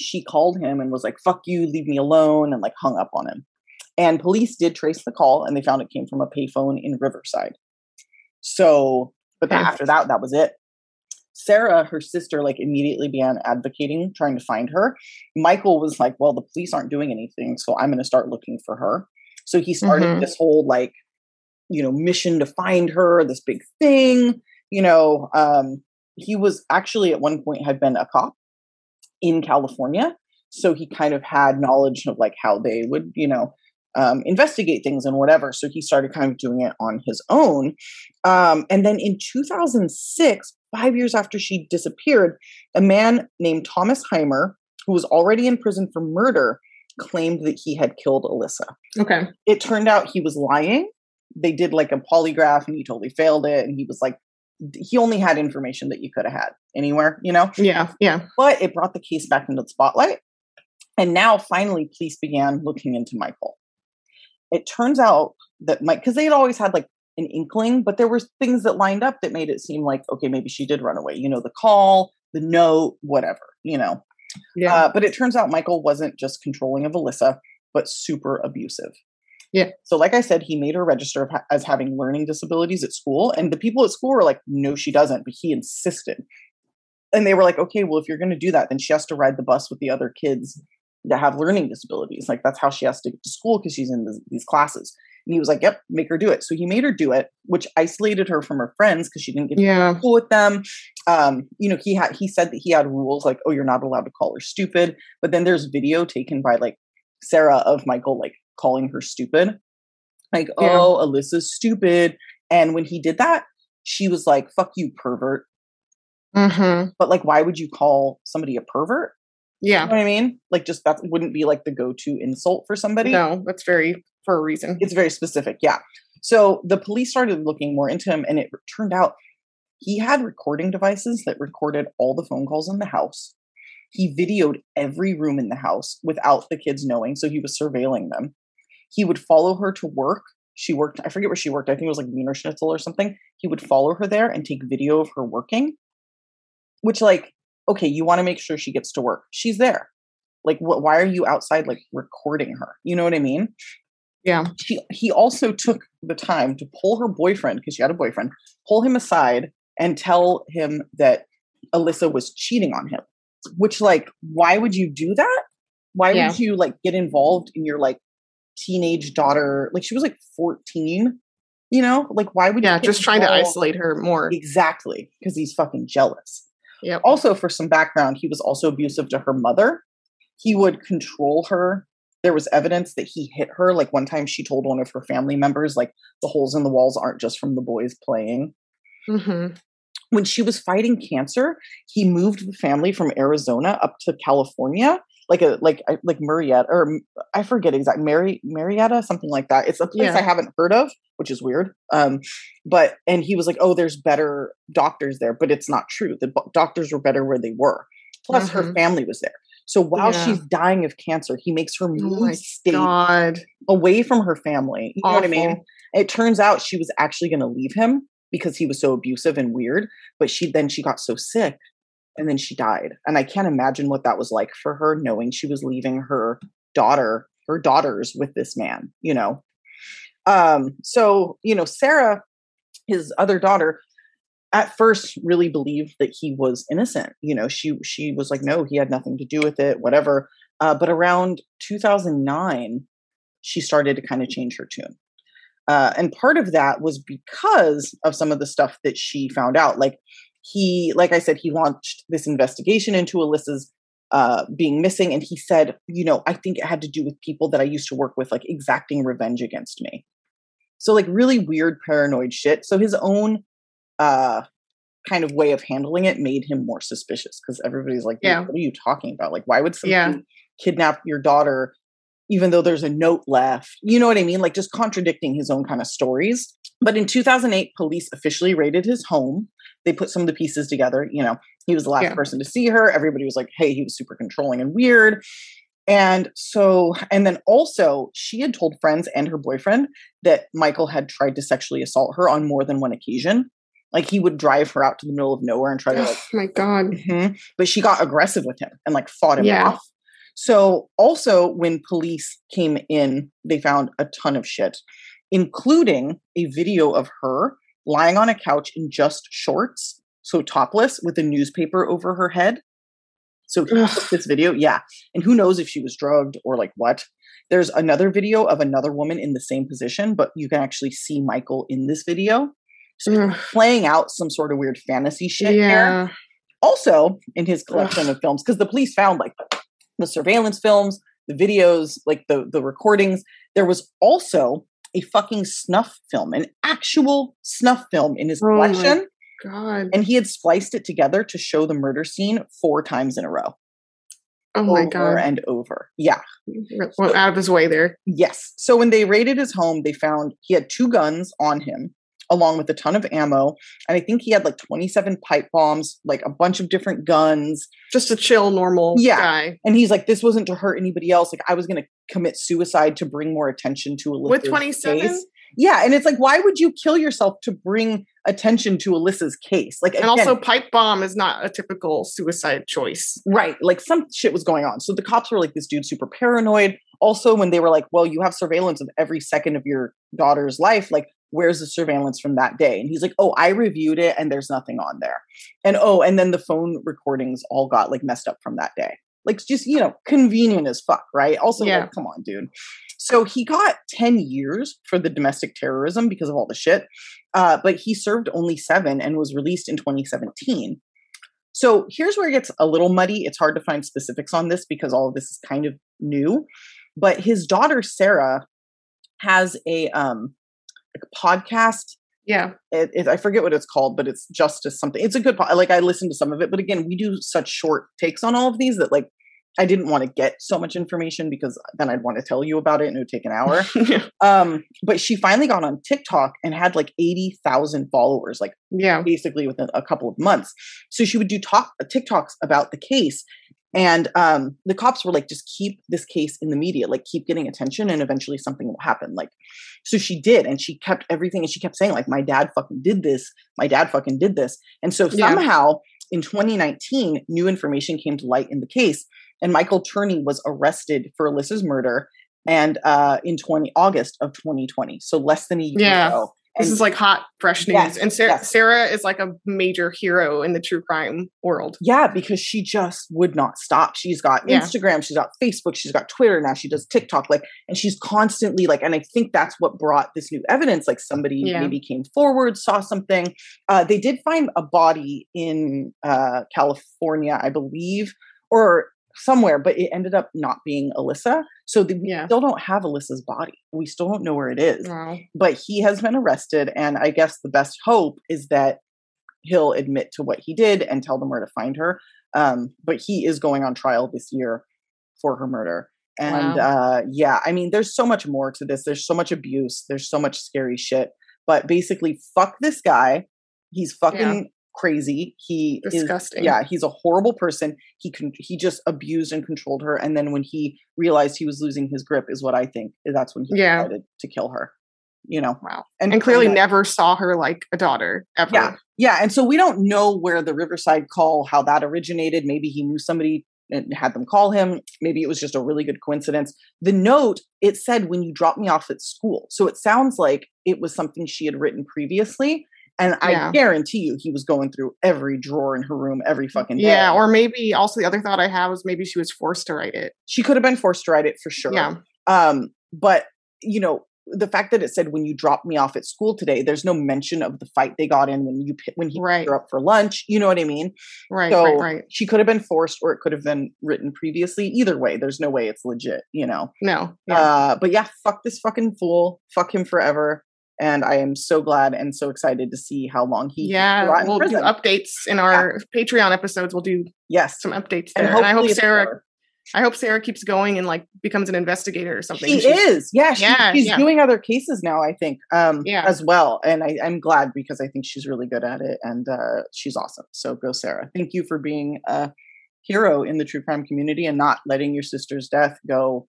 she called him and was like, fuck you, leave me alone, and like hung up on him. And police did trace the call and they found it came from a payphone in Riverside. So, but then after that, that was it. Sarah, her sister, like immediately began advocating, trying to find her. Michael was like, Well, the police aren't doing anything, so I'm going to start looking for her. So he started mm-hmm. this whole like, you know, mission to find her, this big thing. You know, um, he was actually at one point had been a cop in California. So he kind of had knowledge of like how they would, you know, um, investigate things and whatever. So he started kind of doing it on his own. Um, and then in 2006, five years after she disappeared, a man named Thomas Heimer, who was already in prison for murder, claimed that he had killed Alissa. Okay. It turned out he was lying. They did like a polygraph and he totally failed it. And he was like, he only had information that you could have had anywhere, you know? Yeah, yeah. But it brought the case back into the spotlight. And now finally, police began looking into Michael. It turns out that Mike, because they had always had like an inkling, but there were things that lined up that made it seem like, okay, maybe she did run away. You know, the call, the note, whatever, you know. Yeah. Uh, but it turns out Michael wasn't just controlling of Alissa, but super abusive. Yeah. So, like I said, he made her register as having learning disabilities at school. And the people at school were like, no, she doesn't. But he insisted. And they were like, okay, well, if you're going to do that, then she has to ride the bus with the other kids that have learning disabilities. Like, that's how she has to get to school because she's in these classes. And he was like, "Yep, make her do it." So he made her do it, which isolated her from her friends because she didn't get yeah. to school with them. Um, you know, he had he said that he had rules like, "Oh, you're not allowed to call her stupid." But then there's video taken by like Sarah of Michael like calling her stupid, like, yeah. "Oh, Alissa's stupid." And when he did that, she was like, "Fuck you, pervert." Mm-hmm. But like, why would you call somebody a pervert? Yeah. You know what I mean? Like, just that wouldn't be like the go to insult for somebody. No, that's very for a reason. It's very specific. Yeah. So the police started looking more into him, and it turned out he had recording devices that recorded all the phone calls in the house. He videoed every room in the house without the kids knowing. So he was surveilling them. He would follow her to work. She worked, I forget where she worked. I think it was like Wienerschnitzel or something. He would follow her there and take video of her working, which, like, okay, you want to make sure she gets to work. She's there. Like, wh- why are you outside, like, recording her? You know what I mean? Yeah. He he also took the time to pull her boyfriend, because she had a boyfriend, pull him aside and tell him that Alissa was cheating on him. Which, like, why would you do that? Why yeah. would you like get involved in your like teenage daughter? Like she was like 14, you know? Like why would Yeah, just trying to isolate her more. Exactly. Because he's fucking jealous. Yeah. Also, for some background, he was also abusive to her mother. He would control her. There was evidence that he hit her. Like one time, she told one of her family members, like the holes in the walls aren't just from the boys playing. Mm-hmm. When she was fighting cancer, he moved the family from Arizona up to California like a like like Murrieta or I forget exact Mary Murrieta something like that. It's a place yeah. I haven't heard of, which is weird. Um, but and he was like, "Oh, there's better doctors there," but it's not true. The doctors were better where they were. Plus, mm-hmm. her family was there. So while yeah. she's dying of cancer, he makes her oh move oh state God. away from her family. You Awful. know what I mean? It turns out she was actually going to leave him because he was so abusive and weird. But she then she got so sick and then she died. And I can't imagine what that was like for her, knowing she was leaving her daughter, her daughters with this man, you know. Um, so, you know, Sarah, his other daughter, at first really believed that he was innocent. You know, she she was like, no, he had nothing to do with it, whatever. Uh, but around 2009, she started to kind of change her tune. Uh, and part of that was because of some of the stuff that she found out. Like he, like I said, he launched this investigation into Alissa's uh, being missing, and he said, you know, I think it had to do with people that I used to work with, like exacting revenge against me. So like really weird paranoid shit. So his own uh kind of way of handling it made him more suspicious because everybody's like, yeah. what are you talking about? Like, why would somebody yeah. kidnap your daughter even though there's a note left? You know what I mean? Like just contradicting his own kind of stories. But in 2008, police officially raided his home. They put some of the pieces together. You know, he was the last yeah. person to see her. Everybody was like, hey, he was super controlling and weird. And so, and then also, she had told friends and her boyfriend that Michael had tried to sexually assault her on more than one occasion. Like he would drive her out to the middle of nowhere and try to like. Oh my god! Mm-hmm. But she got aggressive with him and like fought him yeah. off. So also, when police came in, they found a ton of shit, including a video of her lying on a couch in just shorts, so topless, with a newspaper over her head. So this video, yeah. And who knows if she was drugged or like what. There's another video of another woman in the same position, but you can actually see Michael in this video. So playing out some sort of weird fantasy shit yeah. here. Also, in his collection Ugh. of films, because the police found like the surveillance films, the videos, like the the recordings. There was also a fucking snuff film, an actual snuff film in his oh collection. God. And he had spliced it together to show the murder scene four times in a row. Oh my god. and over. Yeah. Went out of his way there. Yes. So when they raided his home, they found he had two guns on him along with a ton of ammo. And I think he had like 27 pipe bombs, like a bunch of different guns. Just a chill, normal yeah. guy. And he's like, this wasn't to hurt anybody else. Like, I was going to commit suicide to bring more attention to Alissa's With 27? Case. Yeah. And it's like, why would you kill yourself to bring attention to Alissa's case? Like, and also, pipe bomb is not a typical suicide choice. Right. Like, some shit was going on. So the cops were like, this dude's super paranoid. Also, when they were like, well, you have surveillance of every second of your daughter's life, like, where's the surveillance from that day? And he's like, oh, I reviewed it and there's nothing on there. And oh, and then the phone recordings all got like messed up from that day. Like just, you know, convenient as fuck, right? Also, yeah. like, come on, dude. So he got 10 years for the domestic terrorism because of all the shit. Uh, but he served only seven and was released in 2017. So here's where it gets a little muddy. It's hard to find specifics on this because all of this is kind of new. But his daughter, Sarah, has a um, podcast. Yeah, it, it, I forget what it's called, but it's Justice something. It's a good po- like I listened to some of it, but again, we do such short takes on all of these that like I didn't want to get so much information because then I'd want to tell you about it and it would take an hour. yeah. Um, but she finally got on TikTok and had like 80,000 followers, like yeah, basically within a couple of months. So she would do talk TikToks about the case and um, the cops were like, just keep this case in the media, like keep getting attention, and eventually something will happen. Like, so she did, and she kept everything, and she kept saying, like, my dad fucking did this, my dad fucking did this. And so yeah. somehow in 2019, new information came to light in the case, and Michael Turney was arrested for Alissa's murder, and uh, in 20 August of 2020, so less than a year yeah. ago. This is like hot, fresh news. Yes, and Sarah, yes. Sarah is like a major hero in the true crime world. Yeah, because she just would not stop. She's got yeah. Instagram, she's got Facebook, she's got Twitter, now she does TikTok. Like, and she's constantly like, and I think that's what brought this new evidence. Like, somebody yeah. maybe came forward, saw something. Uh, they did find a body in uh, California, I believe, or somewhere, but it ended up not being Alissa. So the, we yeah. still don't have Alissa's body. We still don't know where it is. Wow. But he has been arrested, and I guess the best hope is that he'll admit to what he did and tell them where to find her. Um, but he is going on trial this year for her murder. And wow. uh, yeah, I mean, there's so much more to this. There's so much abuse. There's so much scary shit. But basically, fuck this guy. He's fucking crazy. He disgusting. Is, yeah, he's a horrible person. He can he just abused and controlled her, and then when he realized he was losing his grip, is what I think. Eh, that's when he yeah. decided to kill her. you know. Wow. And, and clearly never saw her like a daughter ever. Yeah. Yeah. And so we don't know where the Riverside call, how that originated. Maybe he knew somebody and had them call him. Maybe it was just a really good coincidence. The note, it said, when you drop me off at school. So it sounds like it was something she had written previously. And yeah. I guarantee you, he was going through every drawer in her room every fucking day. Yeah, or maybe also the other thought I have was maybe she was forced to write it. She could have been forced to write it for sure. Yeah. Um, but you know, the fact that it said when you dropped me off at school today, there's no mention of the fight they got in when you when he right. picked her up for lunch. You know what I mean? Right. So right, right. She could have been forced, or it could have been written previously. Either way, there's no way it's legit. You know? No. Yeah. Uh, but yeah, fuck this fucking fool. Fuck him forever. And I am so glad and so excited to see how long he. Yeah, we'll do updates in our yeah. Patreon episodes. We'll do yes some updates there, and, and I hope Sarah I hope Sarah keeps going and like becomes an investigator or something. She is, yeah. She, yeah she's yeah. doing other cases now, I think, um, yeah. as well. And I, am glad because I think she's really good at it and uh, she's awesome. So go, Sarah. Thank you for being a hero in the true crime community and not letting your sister's death go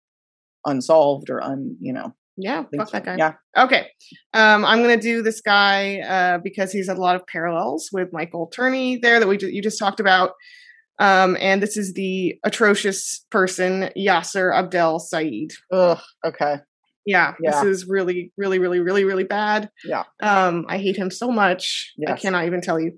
unsolved or un, you know. Yeah, fuck that guy. Yeah. Okay. Um, I'm gonna do this guy uh, because he's had a lot of parallels with Michael Turney there that we you just talked about. Um, and this is the atrocious person, Yaser Abdel Said. Ugh, okay. Yeah, yeah, this is really, really, really, really, really bad. Yeah. Um, I hate him so much. Yes. I cannot even tell you.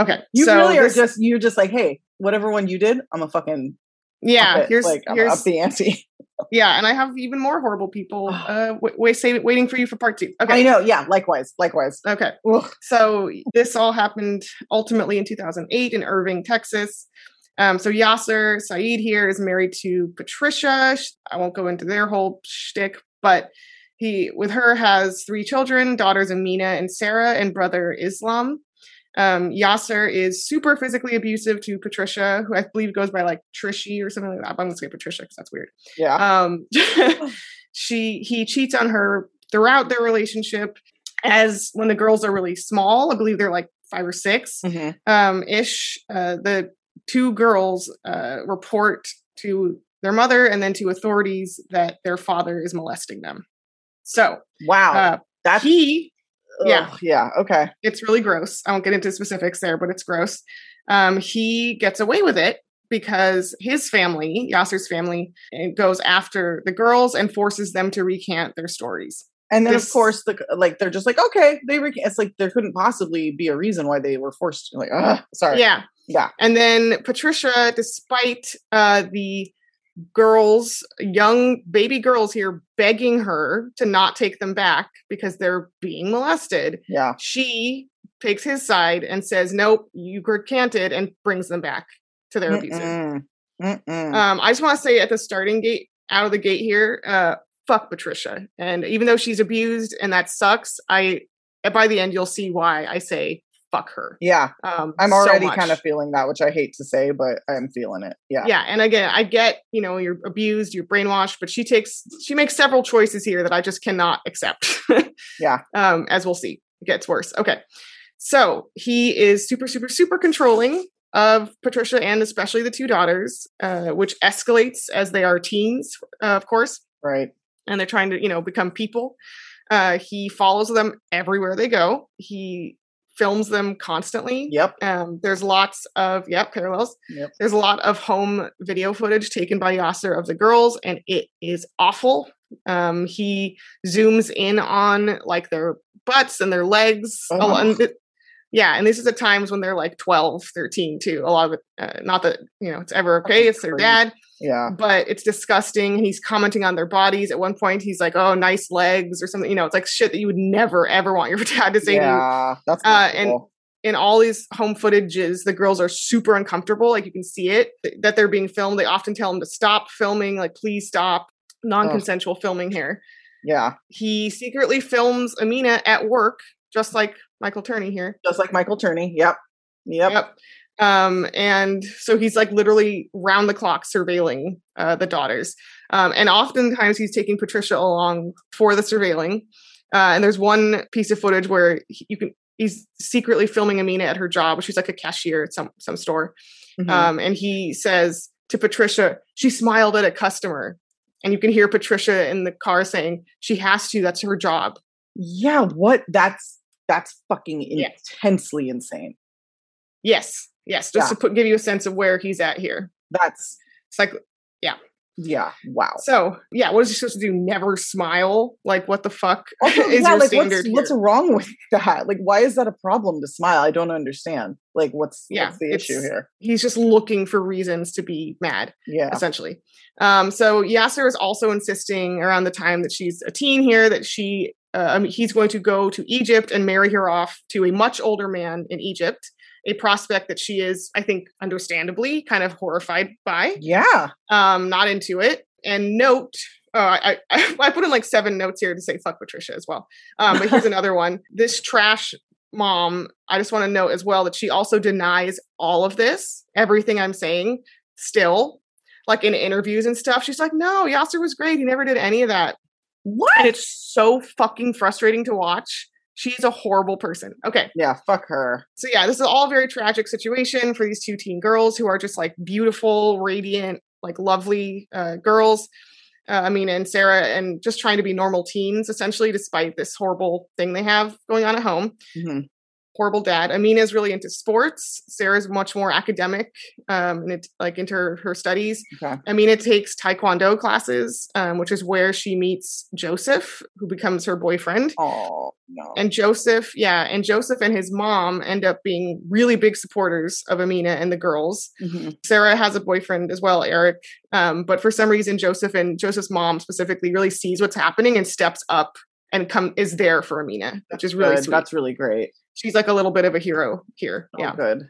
Okay. You so really this, are just you're just like, hey, whatever one you did, I'm a fucking yeah. Here's like I'm here's up the ante. yeah, and I have even more horrible people uh wait, waiting for you for part two. Okay. I know, yeah, likewise, likewise. Okay. Ugh. So this all happened ultimately in 2008 in Irving, Texas. Um, so Yaser Said here is married to Patricia. I won't go into their whole shtick, but he with her has three children, daughters Amina and Sarah, and brother Islam. Um, Yaser is super physically abusive to Patricia, who I believe goes by like Trishy or something like that. I'm gonna say Patricia because that's weird. Yeah. Um, she he cheats on her throughout their relationship. As when the girls are really small, I believe they're like five or 6 mm-hmm. um, ish. Uh, the two girls uh, report to their mother and then to authorities that their father is molesting them. So wow, uh, that he yeah. Yeah. Okay. It's really gross. I won't get into specifics there, but it's gross. Um, he gets away with it because his family, Yasser's family, eh, goes after the girls and forces them to recant their stories. And then, this, of course, the like they're just like, okay, they recant. It's like there couldn't possibly be a reason why they were forced. Like, sorry. Yeah. Yeah. And then Patricia, despite uh, the girls, young baby girls here begging her to not take them back because they're being molested. Yeah. She takes his side and says, Nope, you canted and brings them back to their abuser. Um, I just want to say at the starting gate, out of the gate here, uh, fuck Patricia. And even though she's abused and that sucks, I by the end you'll see why I say fuck her. Yeah. Um, I'm already so kind of feeling that, which I hate to say, but I'm feeling it. Yeah. Yeah. And again, I get, you know, you're abused, you're brainwashed, but she takes, she makes several choices here that I just cannot accept. yeah. Um, as we'll see, it gets worse. Okay. So he is super, super, super controlling of Patricia and especially the two daughters, uh, which escalates as they are teens, uh, of course. Right. And they're trying to, you know, become people. Uh, he follows them everywhere they go. He films them constantly. Yep. Um, there's lots of yep parallels. Yep. There's a lot of home video footage taken by Yaser of the girls, and it is awful. Um, he zooms in on like their butts and their legs. Oh. And yeah, and this is at times when they're like 12, 13 too. A lot of it, uh, not that you know it's ever okay. It's their dad. Yeah. But it's disgusting. He's commenting on their bodies. At one point, he's like, "Oh, nice legs" or something. You know, it's like shit that you would never ever want your dad to say yeah, to you. That's uh, and in all these home footages, the girls are super uncomfortable. Like you can see it that they're being filmed. They often tell them to stop filming. Like, please stop. Non-consensual oh. filming here. Yeah. He secretly films Amina at work, just like Michael Turney here. Just like Michael Turney. Yep. Yep. yep. Um, and so he's like literally round the clock surveilling uh, the daughters. Um, and oftentimes he's taking Patricia along for the surveilling. Uh, and there's one piece of footage where you can he's secretly filming Amina at her job. She's like a cashier at some some store. Mm-hmm. Um, and he says to Patricia, she smiled at a customer. And you can hear Patricia in the car saying, she has to, that's her job. Yeah, what? That's that's fucking Yes. intensely insane. Yes, yes. Just Yeah. to put give you a sense of where he's at here. That's It's like yeah, Yeah. wow. so. Yeah, what is he supposed to do? Never smile? Like what the fuck Also, is yeah, your like standard? what's, what's wrong with that? Like, why is that a problem to smile? I don't understand. Like, what's Yeah, what's the issue here? He's just looking for reasons to be mad. Yeah, essentially. Um, so Yaser is also insisting around the time that she's a teen here that she, uh, I mean, he's going to go to Egypt and marry her off to a much older man in Egypt, a prospect that she is, I think, understandably kind of horrified by, yeah. um, not into it. And note, uh, I, I I put in like seven notes here to say fuck Patricia as well. Um, but here's another one. This trash mom, I just want to note as well that she also denies all of this, everything I'm saying, still, like in interviews and stuff. She's like, no, Yaser was great. He never did any of that. What? And it's so fucking frustrating to watch. She's a horrible person. Okay. yeah, fuck her. So yeah, this is all very tragic situation for these two teen girls who are just like beautiful, radiant, like lovely uh, girls. Uh, Amina and Sarah, and just trying to be normal teens, essentially, despite this horrible thing they have going on at home. Mhm. Horrible dad. Amina is really into sports. Sarah's much more academic, um, and it's like into her, her studies. Okay. Amina takes taekwondo classes, um, which is where she meets Joseph, who becomes her boyfriend. Oh no. And Joseph, yeah, and Joseph and his mom end up being really big supporters of Amina and the girls. Mhm. Sarah has a boyfriend as well, Eric. Um, but for some reason, Joseph and Joseph's mom specifically really sees what's happening and steps up and come is there for Amina, which is really. That's really great. She's like a little bit of a hero here. Oh, yeah, good.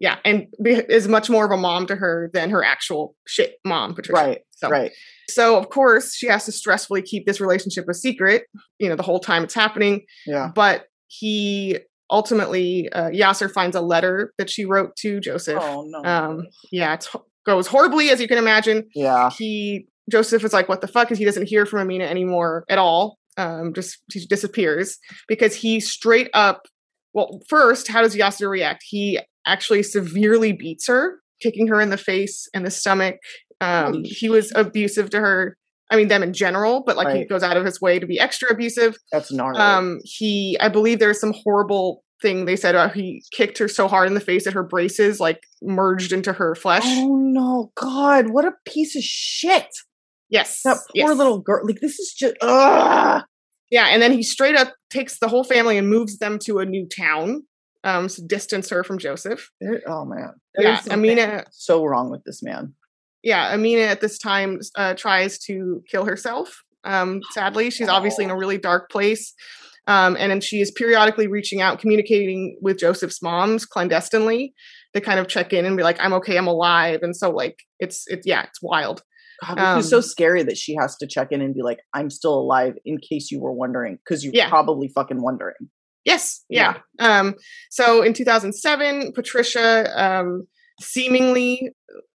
yeah, and be, is much more of a mom to her than her actual shit mom, Patricia. Right. So, Right. so of course she has to stressfully keep this relationship a secret. You know, the whole time it's happening Yeah. but he ultimately uh, Yaser finds a letter that she wrote to Joseph. Oh no. Um, yeah, it goes horribly as you can imagine. yeah. He Joseph is like, "What the fuck?" Because he doesn't hear from Amina anymore at all. Um, just he disappears because he straight up. Well, first, how does Yaser react? He actually severely beats her, kicking her in the face and the stomach. Um, he was abusive to her. I mean, them in general, but like he goes out of his way to be extra abusive That's gnarly. um he i believe there's some horrible thing they said about he kicked her so hard in the face that her braces like merged into her flesh oh no, God! What a piece of shit! yes That poor yes. little girl. Like this is just. Ugh. Yeah and then he straight up takes the whole family and moves them to a new town um to distance her from joseph There, oh man. Yeah, Amina- So wrong with this man. yeah amina at this time uh, tries to kill herself um sadly she's obviously in a really dark place um, and then she is periodically reaching out communicating with joseph's moms clandestinely to kind of check in and be like i'm okay i'm alive and so like it's it's yeah it's wild God, this is so Um, scary that she has to check in and be like, "I'm still alive," in case you were wondering, because you're Yeah. probably fucking wondering. Yes, yeah. Um, so in 2007, Patricia um, seemingly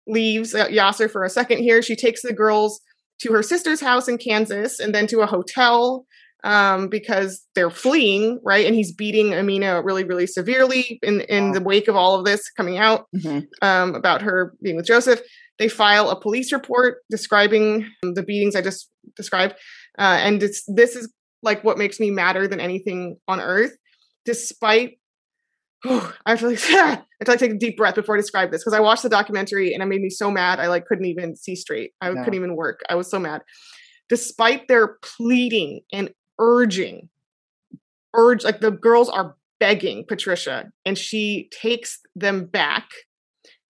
leaves uh, Yaser for a second here. She takes the girls to her sister's house in Kansas and then to a hotel um, because they're fleeing, right? And he's beating Amina really, really severely in, in Wow. the wake of all of this coming out Mhm. um, about her being with Joseph. They file a police report describing the beatings I just described. Uh, and it's, this is like what makes me madder than anything on earth. Despite, I have to like, I have to like take a deep breath before I describe this because I watched the documentary and it made me so mad. I like couldn't even see straight. I Yeah. couldn't even work. I was so mad. Despite their pleading and urging, urge like the girls are begging Patricia, and she takes them back.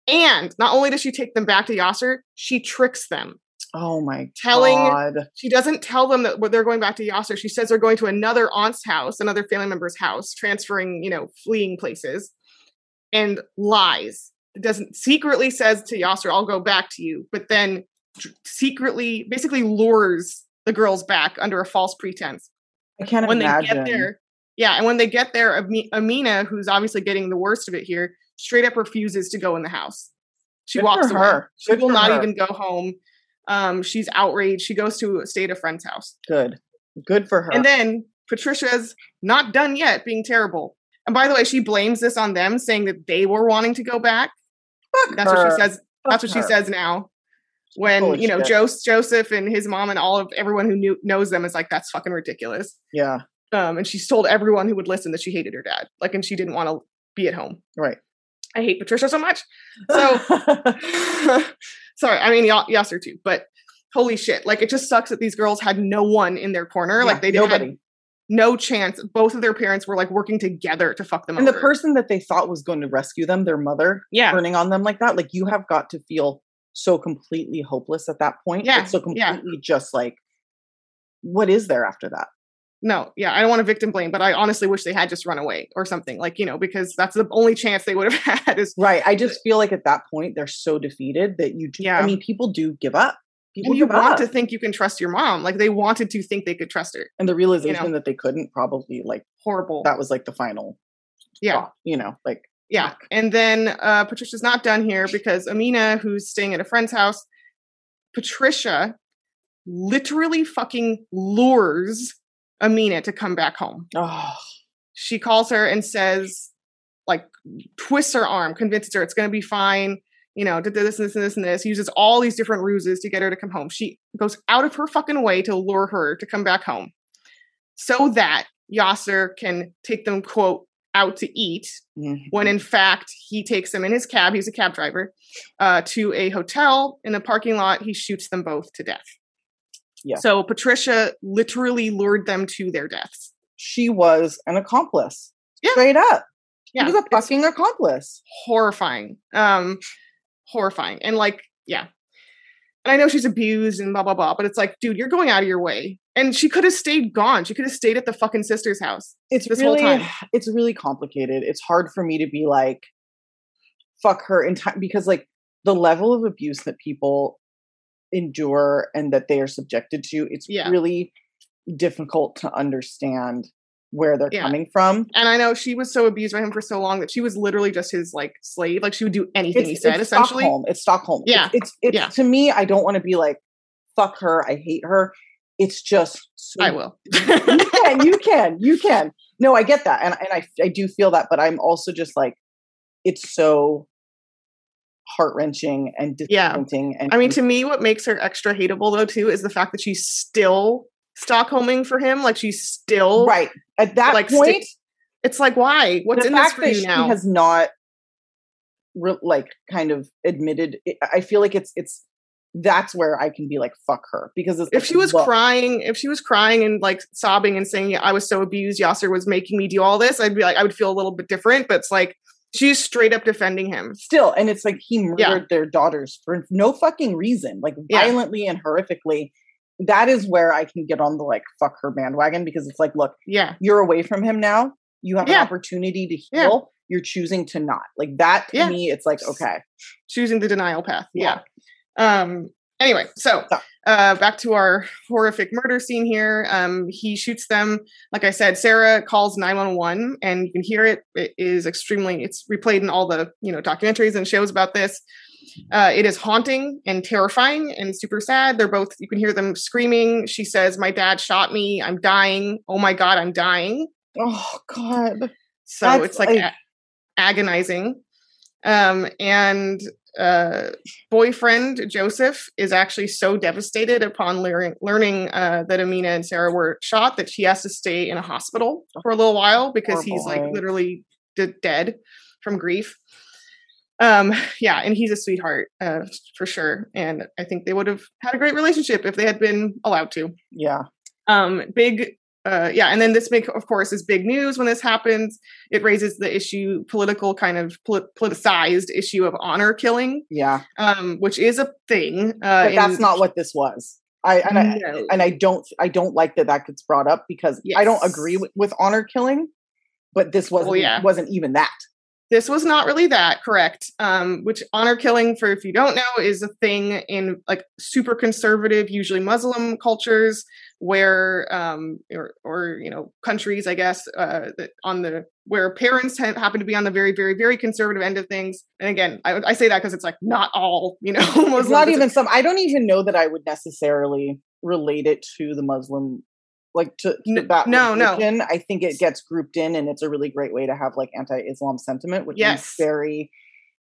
And not only does she take them back to Yaser, she tricks them. Oh my Telling- god! She doesn't tell them that they're going back to Yaser. She says they're going to another aunt's house, another family member's house, transferring, you know, fleeing places, and lies. It doesn't secretly says to Yaser, "I'll go back to you," but then tr- secretly, basically lures the girls back under a false pretense. I can't when imagine. they get there, yeah, and when they get there, Ami- Amina, who's obviously getting the worst of it here, straight up refuses to go in the house. She Good walks away. her. She Good will not her. even go home. Um, she's outraged. She goes to stay at a friend's house. Good, good for her. And then Patricia's not done yet being terrible. And by the way, she blames this on them, saying that they were wanting to go back. Fuck That's what she says. Fuck That's what she says now. When of you know shit. Joseph and his mom and all of everyone who knew knows them is like that's fucking ridiculous. Yeah, Um, and she's told everyone who would listen that she hated her dad. Like, and she didn't want to be at home. Right. I hate Patricia so much. So sorry, I mean y- Yaser too, but holy shit. Like it just sucks that these girls had no one in their corner. Yeah, like they didn't no chance. Both of their parents were like working together to fuck them up. and over. the person that they thought was going to rescue them, their mother, yeah. turning on them like that, like you have got to feel so completely hopeless at that point. Yeah. It's so completely yeah. just like, what is there after that? No, yeah, I don't want to victim blame, but I honestly wish they had just run away or something, like you know, because that's the only chance they would have had. Is right. I just feel like at that point they're so defeated that you. yeah. I mean, people do give up. People and you want up. to think you can trust your mom. Like they wanted to think they could trust her, and the realization you know? that they couldn't probably like horrible. That was like the final. Yeah, you know, like yeah. And then uh Patricia's not done here because Amina, who's staying at a friend's house, Patricia literally fucking lures Amina to come back home. Oh. She calls her and says, like, twists her arm, convinces her it's going to be fine. You know, did this and this and this and this. Uses all these different ruses to get her to come home. She goes out of her fucking way to lure her to come back home so that Yaser can take them, quote, out to eat mm-hmm. when in fact he takes them in his cab he's a cab driver uh, to a hotel in a parking lot he shoots them both to death So Patricia literally lured them to their deaths. She was an accomplice. Yeah. Straight up. Yeah. She was a fucking it's accomplice. Horrifying. Um horrifying. And like, yeah. And I know she's abused and blah blah blah, but it's like, dude, you're going out of your way. And she could have stayed gone. She could have stayed at the fucking sister's house. It's this really, whole time. It's really complicated. It's hard for me to be like, fuck her in time because like the level of abuse that people endure and that they are subjected to it's yeah. really difficult to understand where they're yeah. coming from and i know she was so abused by him for so long that she was literally just his like slave like she would do anything it's, he said it's essentially stockholm. it's stockholm yeah it's it's, it's yeah. to me i don't want to be like fuck her i hate her it's just so, i will you can you can you can no i get that and, and I, I do feel that but i'm also just like it's so heart wrenching and disappointing. Yeah. And I mean, to me, what makes her extra hateable though too is the fact that she's still Stockholming for him. Like she's still right at that like point. it's like why? What's in this for you now? Has not re- like kind of admitted. It, I feel like it's it's that's where I can be like fuck her because if she was crying, if she was crying and like sobbing and saying yeah, I was so abused, Yaser was making me do all this, I'd be like I would feel a little bit different. But it's like She's straight up defending him. Still, and it's like he murdered yeah. their daughters for no fucking reason, like violently yeah. and horrifically. That is where I can get on the like fuck her bandwagon because it's like, look, yeah, you're away from him now. You have yeah. an opportunity to heal. You're choosing to not. Like that to me, it's like okay, choosing the denial path. Yeah. Um. Anyway, so uh, back to our horrific murder scene here. Um, he shoots them. Like I said, Sarah calls 911 and you can hear it. It is extremely, it's replayed in all the, you know, documentaries and shows about this. Uh, it is haunting and terrifying and super sad. They're both, you can hear them screaming. She says, My dad shot me. I'm dying. Oh my God, I'm dying. Oh God. So That's it's like, like... A- agonizing. Um, and uh, boyfriend Joseph is actually so devastated upon learning, learning uh, that Amina and Sarah were shot that she has to stay in a hospital for a little while because he's like literally d- dead from grief. Um, yeah, and he's a sweetheart uh, for sure, and I think they would have had a great relationship if they had been allowed to. Yeah. Um, big uh, yeah, and then this big, of course, is big news when this happens. It raises the issue, political kind of polit- politicized issue of honor killing. Yeah, um, which is a thing. Uh, but that's in- not what this was. I and, I and I don't I don't like that that gets brought up because yes. I don't agree with, with honor killing, but this wasn't well, yeah. wasn't even that. This was not really that correct. Um, which honor killing, for if you don't know, is a thing in like super conservative, usually Muslim cultures where um, or, or you know countries i guess uh, that on the where parents ha- happen to be on the very very very conservative end of things and again i, I say that because it's like not all you know it's not even some i don't even know that i would necessarily relate it to the muslim like to, to that no religion. no i think it gets grouped in and it's a really great way to have like anti-islam sentiment which yes. is very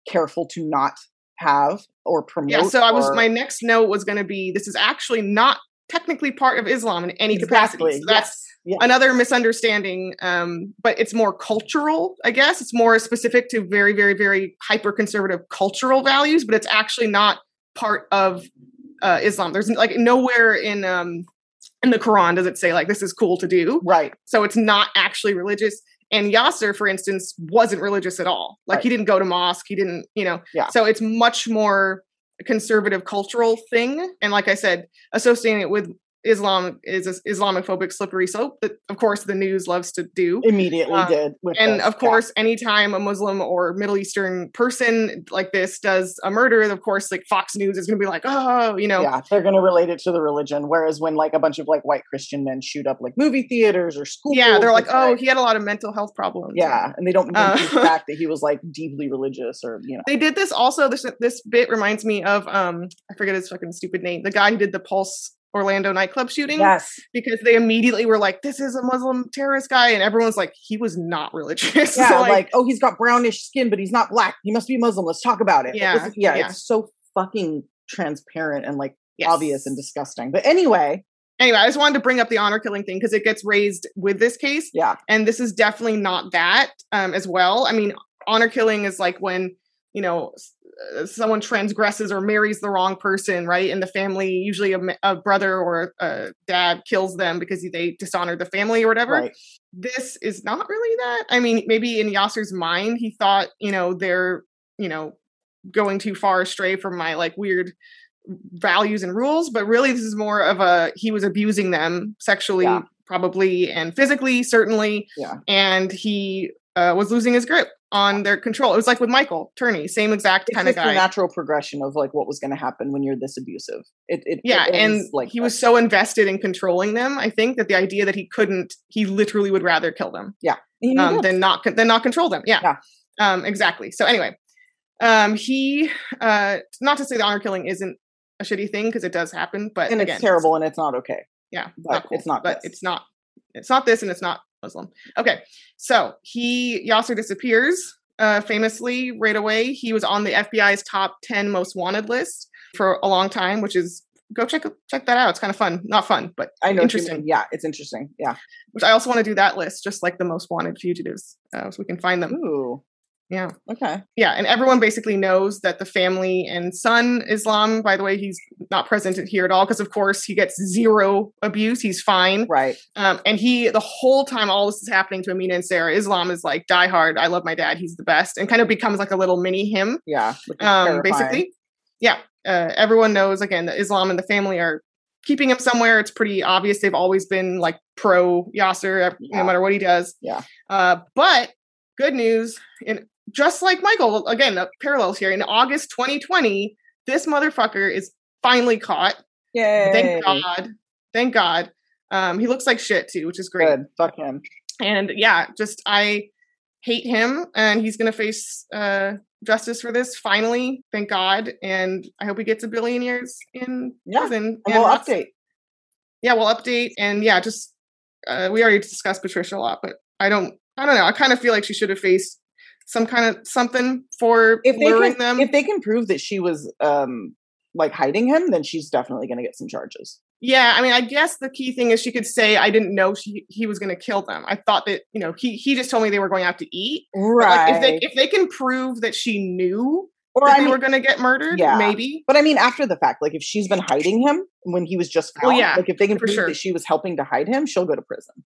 careful to not have or promote yeah so i was my next note was going to be this is actually not technically part of Islam in any exactly. capacity. So that's. Yes. another misunderstanding. Um, but it's more cultural, I guess. It's more specific to very, very, very hyper conservative cultural values, but it's actually not part of uh, Islam. There's like nowhere in um, in the Quran does it say like this is cool to do. Right. So it's not actually religious. And Yaser, for instance, wasn't religious at all. Like right. he didn't go to mosque. He didn't, you know. Yeah. So it's much more conservative cultural thing. And like I said, associating it with Islam is an Islamophobic slippery slope that, of course, the news loves to do. Immediately uh, did. and of course, yeah. anytime a Muslim or Middle Eastern person like this does a murder, of course, like Fox News is going to be like, oh, you know. Yeah, they're going to relate it to the religion. Whereas when like a bunch of like white Christian men shoot up like movie theaters or schools. Yeah, they're like, oh, he had a lot of mental health problems. Yeah, and they don't uh, the fact that he was like deeply religious or, you know. They did this also. This, this bit reminds me of, um I forget his fucking stupid name, the guy who did the Pulse Orlando nightclub shooting. Yes. Because they immediately were like, this is a Muslim terrorist guy. And everyone's like, he was not religious. Yeah. so like, like, oh, he's got brownish skin, but he's not black. He must be Muslim. Let's talk about it. Yeah. Is, yeah, yeah. It's so fucking transparent and like yes. obvious and disgusting. But anyway. Anyway, I just wanted to bring up the honor killing thing because it gets raised with this case. Yeah. And this is definitely not that um, as well. I mean, honor killing is like when, you know, someone transgresses or marries the wrong person, right? And the family, usually a, a brother or a dad, kills them because they dishonored the family or whatever. Right. This is not really that. I mean, maybe in Yaser's mind, he thought, you know, they're, you know, going too far astray from my like weird values and rules, but really this is more of a he was abusing them sexually, yeah. probably, and physically, certainly. Yeah. And he uh, was losing his grip on their control. It was like with Michael Turney, same exact kind of guy. The natural progression of like what was going to happen when you're this abusive. It, it yeah, it and like he was so invested in controlling them. I think that the idea that he couldn't, he literally would rather kill them. Yeah, um, than not than not control them. Yeah, yeah. Um, exactly. So anyway, um, he uh, not to say the honor killing isn't a shitty thing because it does happen, but and again, it's terrible and it's not okay. Yeah, but not cool, it's not. But this. it's not. It's not this, and it's not Muslim. Okay, so he Yaser disappears uh, famously right away. He was on the FBI's top ten most wanted list for a long time, which is go check check that out. It's kind of fun, not fun, but I know interesting. Yeah, it's interesting. Yeah, which I also want to do that list, just like the most wanted fugitives, uh, so we can find them. Ooh. Yeah. Okay. Yeah, and everyone basically knows that the family and son Islam. By the way, he's not present here at all because, of course, he gets zero abuse. He's fine. Right. Um, and he, the whole time all this is happening to Amina and Sarah, Islam is like die hard. I love my dad. He's the best, and kind of becomes like a little mini him. Yeah. Um, basically. Yeah. Uh, everyone knows again that Islam and the family are keeping him somewhere. It's pretty obvious they've always been like pro Yaser, yeah. no matter what he does. Yeah. Uh, but good news in just like Michael, again, the parallels here. In August 2020, this motherfucker is finally caught. Yay. Thank God. Thank God. Um, he looks like shit too, which is great. Good. Fuck him. And yeah, just I hate him, and he's gonna face uh, justice for this finally. Thank God, and I hope he gets a billion years in yeah. prison. And we'll update. Yeah, we'll update, and yeah, just uh, we already discussed Patricia a lot, but I don't, I don't know. I kind of feel like she should have faced some kind of something for if luring can, them. If they can prove that she was um like hiding him, then she's definitely going to get some charges. Yeah, I mean, I guess the key thing is she could say, "I didn't know she he was going to kill them. I thought that you know he he just told me they were going out to eat." Right. Like, if they if they can prove that she knew or that I they mean, were going to get murdered, yeah. maybe. But I mean, after the fact, like if she's been hiding him when he was just found, oh, yeah, like if they can prove sure. that she was helping to hide him, she'll go to prison.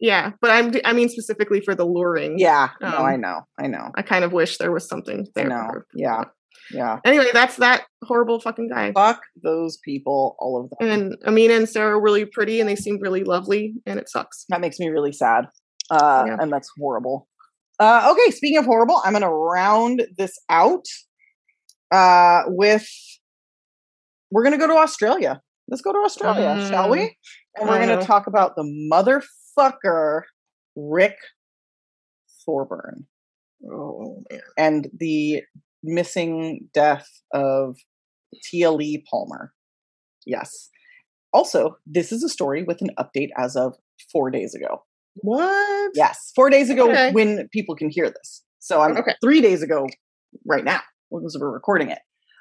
Yeah, but I'm I mean specifically for the luring. Yeah, um, no, I know, I know. I kind of wish there was something there. I know. Yeah, yeah. Anyway, that's that horrible fucking guy. Fuck those people, all of them. And Amina and Sarah are really pretty, and they seem really lovely, and it sucks. That makes me really sad, uh, yeah. and that's horrible. Uh, okay, speaking of horrible, I'm going to round this out uh, with. We're going to go to Australia. Let's go to Australia, mm. shall we? And we're going to talk about the fucker Rick Thorburn. Oh man. And the missing death of Tiahleigh Palmer. Yes. Also, this is a story with an update as of four days ago. What? Yes, four days ago okay. when people can hear this. So I'm okay. three days ago right now because we're recording it.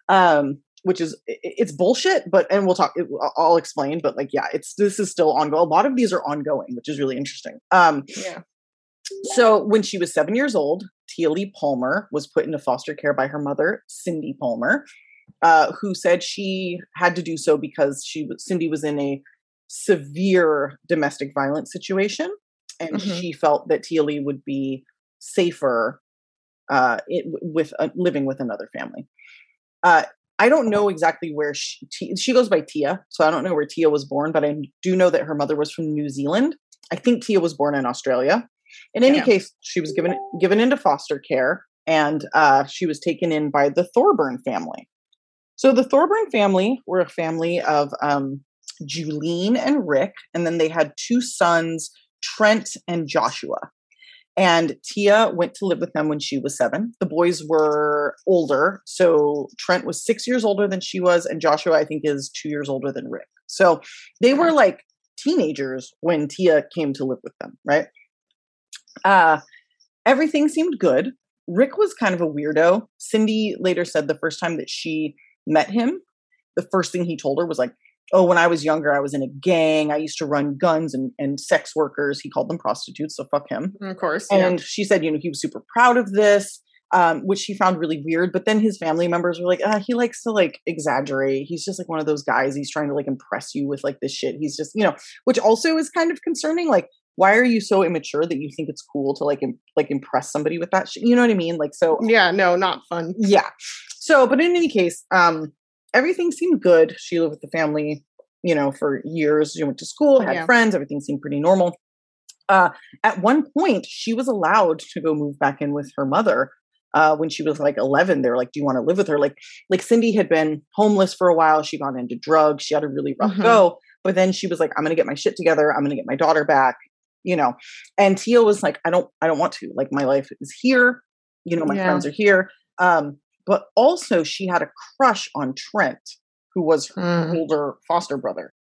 Um, which is it's bullshit. But and we'll talk. I'll explain. But like, yeah, it's this is still ongoing. A lot of these are ongoing, which is really interesting. Um, yeah. So when she was seven years old, Tia Palmer was put into foster care by her mother, Cindy Palmer, uh, who said she had to do so because she Cindy was in a severe domestic violence situation, and mm-hmm. she felt that Tia would be safer uh, it, with uh, living with another family. Uh, I don't know exactly where she, she goes by Tia, so I don't know where Tia was born, but I do know that her mother was from New Zealand. I think Tia was born in Australia. In any yeah. case, she was given given into foster care, and uh, she was taken in by the Thorburn family. So the Thorburn family were a family of um, Julene and Rick, and then they had two sons, Trent and Joshua. And Tia went to live with them when she was seven. The boys were older. So Trent was six years older than she was, and Joshua, I think, is two years older than Rick. So they were like teenagers when Tia came to live with them, right? Uh, everything seemed good. Rick was kind of a weirdo. Cindy later said the first time that she met him, the first thing he told her was like, oh, when I was younger, I was in a gang. I used to run guns and, and sex workers. He called them prostitutes, so fuck him. Of course. And yeah. she said, you know, he was super proud of this, um, which she found really weird. But then his family members were like, uh, he likes to like exaggerate. He's just like one of those guys. He's trying to like impress you with like this shit. He's just, you know, which also is kind of concerning. Like, why are you so immature that you think it's cool to like Im- like impress somebody with that shit? You know what I mean? Like, so yeah, no, not fun. Yeah. So, but in any case, um, everything seemed good. She lived with the family you know, for years. She went to school, had yeah. friends, everything seemed pretty normal. Uh, at one point, she was allowed to go move back in with her mother. Uh, when she was like 11, they were like, "Do you want to live with her?" Like, like Cindy had been homeless for a while. She got into drugs. She had a really rough mm-hmm. go. But then she was like, "I'm going to get my shit together. I'm going to get my daughter back." You know, and Tia was like, "I don't, I don't want to. Like, my life is here. You know, my yeah. friends are here." Um, but also, she had a crush on Trent who was her mm. older foster brother.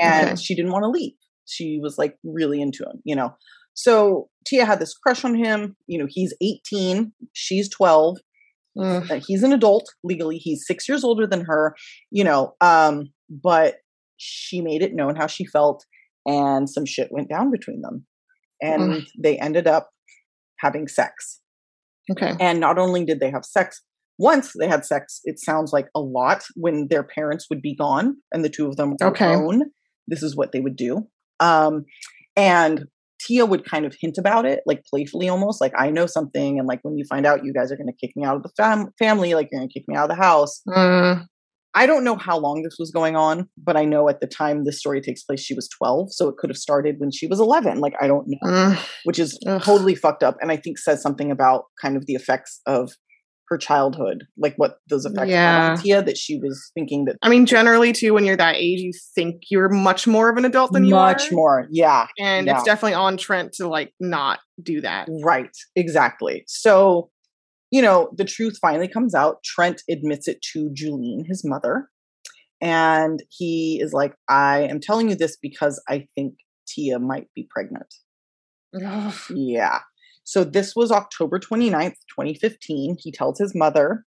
And okay. she didn't want to leave. She was like really into him, you know. So Tia had this crush on him. You know, he's 18, she's 12. Mm. He's an adult legally. He's six years older than her, you know. Um, but she made it known how she felt, and some shit went down between them. And mm. they ended up having sex. Okay. And not only did they have sex, once they had sex, it sounds like a lot when their parents would be gone and the two of them were okay. alone. This is what they would do. Um, and Tia would kind of hint about it, like playfully almost, like I know something, and like when you find out, you guys are going to kick me out of the fam- family, like you're going to kick me out of the house. Mm. I don't know how long this was going on, but I know at the time this story takes place, she was 12. So it could have started when she was 11. Like, I don't know, mm. which is Ugh. totally fucked up. And I think says something about kind of the effects of her childhood, like what those effects yeah. on Tia that she was thinking that. I mean, generally too, when you're that age, you think you're much more of an adult than you much are. Much more, yeah. And yeah. it's definitely on Trent to like not do that. Right, exactly. So, you know, the truth finally comes out. Trent admits it to Julene, his mother, and he is like, "I am telling you this because I think Tia might be pregnant." yeah. So this was October 29th, 2015. He tells his mother,